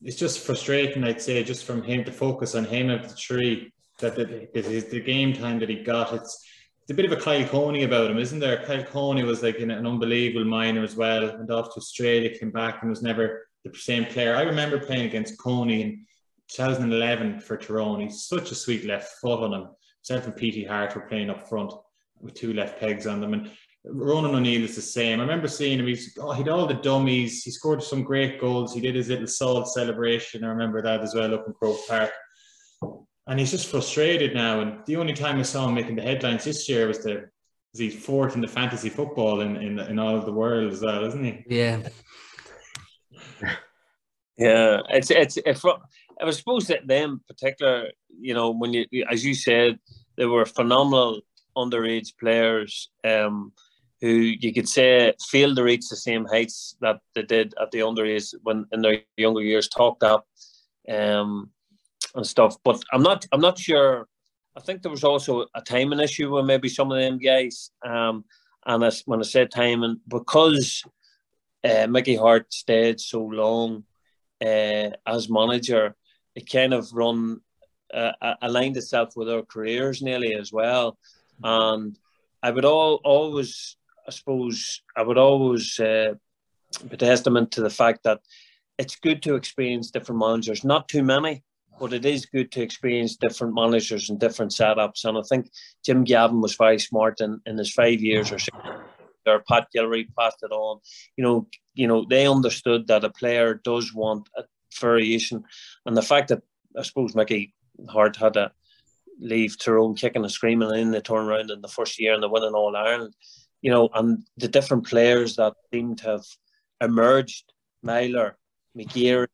it's just frustrating, I'd say, just from him to focus on him of the tree that the, the, the game time that he got. It's, it's a bit of a Kyle Coney about him, isn't there? Kyle Coney was like an, an unbelievable minor as well, and off to Australia, came back and was never the same player. I remember playing against Coney in 2011 for Tyrone. He's such a sweet left foot on him. Himself and Petey Harte were playing up front with two left pegs on them. And Ronan O'Neill is the same. I remember seeing him. He's oh, he had all the dummies. He scored some great goals. He did his little salt celebration. I remember that as well up in Croke Park. And he's just frustrated now. And the only time I saw him making the headlines this year was the was he fourth in the fantasy football in in, in all of the world as well, isn't he? Yeah. (laughs) yeah, it's it's if I was supposed that them particular, you know, when you as you said, they were phenomenal underage players. Um, who you could say failed to reach the same heights that they did at the underage when in their younger years talked up um, and stuff. But I'm not I'm not sure. I think there was also a timing issue with maybe some of them guys. Um, and as, when I said timing, because uh, Mickey Harte stayed so long uh, as manager, it kind of run uh, aligned itself with our careers nearly as well. And I would all always I suppose I would always uh, be testament to the fact that it's good to experience different managers, not too many, but it is good to experience different managers and different setups. And I think Jim Gavin was very smart in, in his five years or six. Or Pat Gilroy passed it on. You know, you know, they understood that a player does want a variation, and the fact that I suppose Mickey Harte had to leave Tyrone kicking and screaming in the turnaround in the first year and the winning All Ireland you know, and the different players that seem to have emerged, Meyler, McGeary,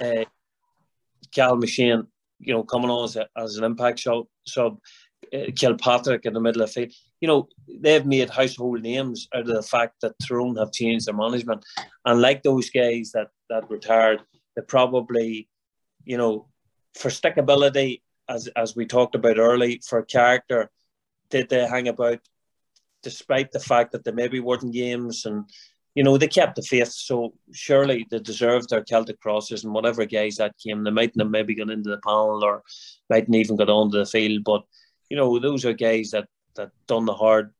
uh, Cathal McShane, you know, coming on as, a, as an impact sub, sub uh, Kilpatrick in the middle of the field. You know, they've made household names out of the fact that Tyrone have changed their management. And like those guys that, that retired, they probably, you know, for stickability as as we talked about early, for character, did they hang about despite the fact that they maybe weren't games and you know they kept the faith. So surely they deserved their Celtic crosses and whatever guys that came, they mightn't have maybe got into the panel or mightn't even got onto the field. But you know those are guys that that done the hard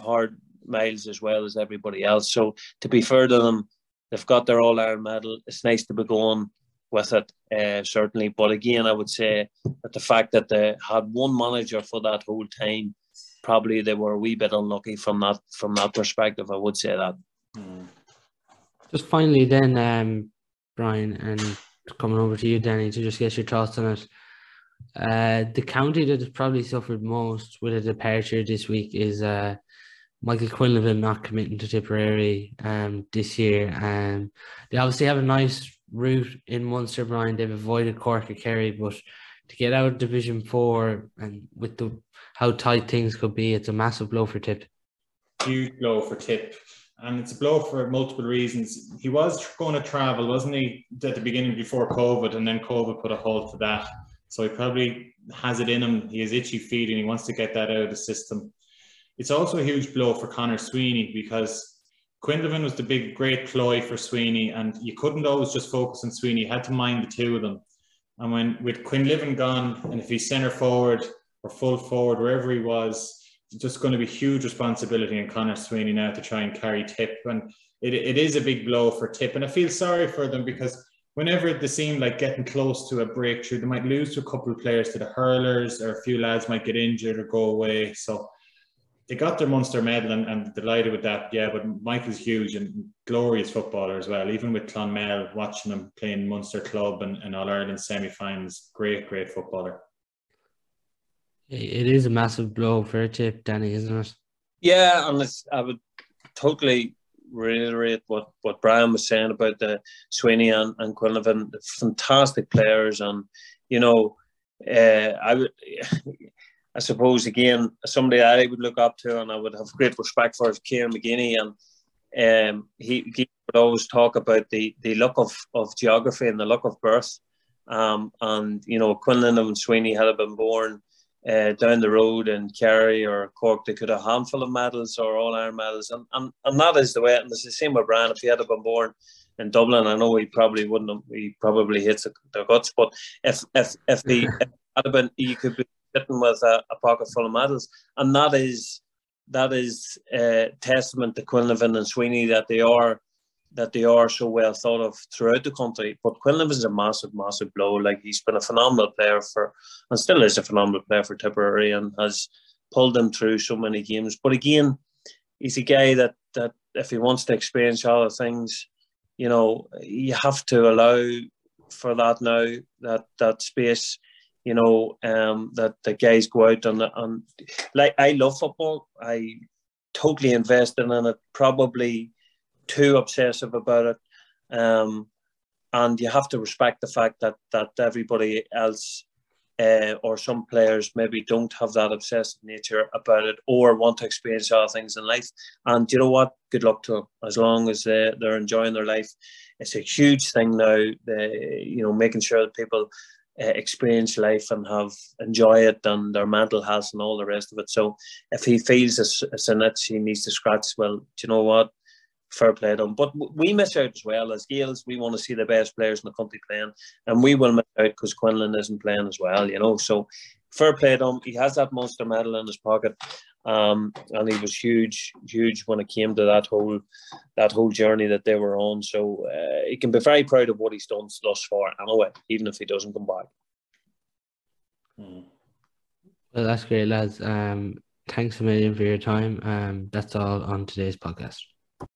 hard miles as well as everybody else. So to be fair to them, they've got their All Ireland medal. It's nice to be going with it, uh, certainly. But again, I would say that the fact that they had one manager for that whole time, probably they were a wee bit unlucky from that from that perspective. I would say that. Mm. Just finally, then, um, Brian, and coming over to you, Danny, to just get your thoughts on it. Uh, the county that has probably suffered most with a departure this week is uh, Michael Quinlivan not committing to Tipperary um, this year. Um, they obviously have a nice route in Munster, Brian. They've avoided Cork or Kerry, but to get out of Division Four and with the how tight things could be, it's a massive blow for Tip. Huge blow for Tip. And it's a blow for multiple reasons. He was going to travel, wasn't he, at the beginning before COVID, and then COVID put a halt to that. So he probably has it in him. He has itchy feet and he wants to get that out of the system. It's also a huge blow for Conor Sweeney because Quinlivan was the big, great ploy for Sweeney, and you couldn't always just focus on Sweeney. You had to mind the two of them. And when with Quinlivan gone, and if he's centre forward or full forward, wherever he was, just going to be huge responsibility in Conor Sweeney now to try and carry Tip. And it, it is a big blow for Tip. And I feel sorry for them because whenever they seem like getting close to a breakthrough, they might lose to a couple of players to the hurlers, or a few lads might get injured or go away. So they got their Munster medal and, and delighted with that. Yeah, but Michael's huge and glorious footballer as well. Even with Clonmel, watching him playing Munster club and, and All Ireland semi finals, great, great footballer. It is a massive blow for a tip, Danny, isn't it? Yeah, and I would totally reiterate what, what Brian was saying about the Sweeney and, and Quinlivan, fantastic players, and you know, uh, I would (laughs) I suppose again somebody I would look up to and I would have great respect for is Kieran McGeeney and um, he, he would always talk about the the luck of, of geography and the luck of birth. Um, and you know Quinlan and Sweeney had been born uh, down the road in Kerry or Cork they could have a handful of medals or All Ireland medals. And, and, and that is the way and it's the same with Brian. If he had been born in Dublin I know he probably wouldn't have, he probably hits the guts but if if if he (laughs) had been he could be sitting with a, a pocket full of medals, and that is that is a testament to Quinlivan and Sweeney that they are that they are so well thought of throughout the country. But Quinlivan is a massive, massive blow. Like he's been a phenomenal player for, and still is a phenomenal player for Tipperary, and has pulled them through so many games. But again, he's a guy that that if he wants to experience other things, you know, you have to allow for that now that that space you know, um, that the guys go out and and like I love football. I totally invested in it. Probably too obsessive about it, um, and you have to respect the fact that that everybody else. Uh, or some players maybe don't have that obsessive nature about it or want to experience other things in life. And you know what? Good luck to them as long as they, they're enjoying their life. It's a huge thing now, the, you know, making sure that people uh, experience life and have enjoy it and their mental health and all the rest of it. So if he feels it's, it's an he needs to scratch, well, do you know what? Fair play to him. But we miss out as well as Gaels. We want to see the best players in the country playing, and we will miss out because Quinlan isn't playing as well. You know, so fair play to him. He has that Munster medal in his pocket, um, and he was huge, huge when it came to that whole that whole journey that they were on. So uh, he can be very proud of what he's done thus far, anyway, even if he doesn't come back. Hmm. Well, that's great, lads. Um, thanks a million for your time. Um, that's all on today's podcast.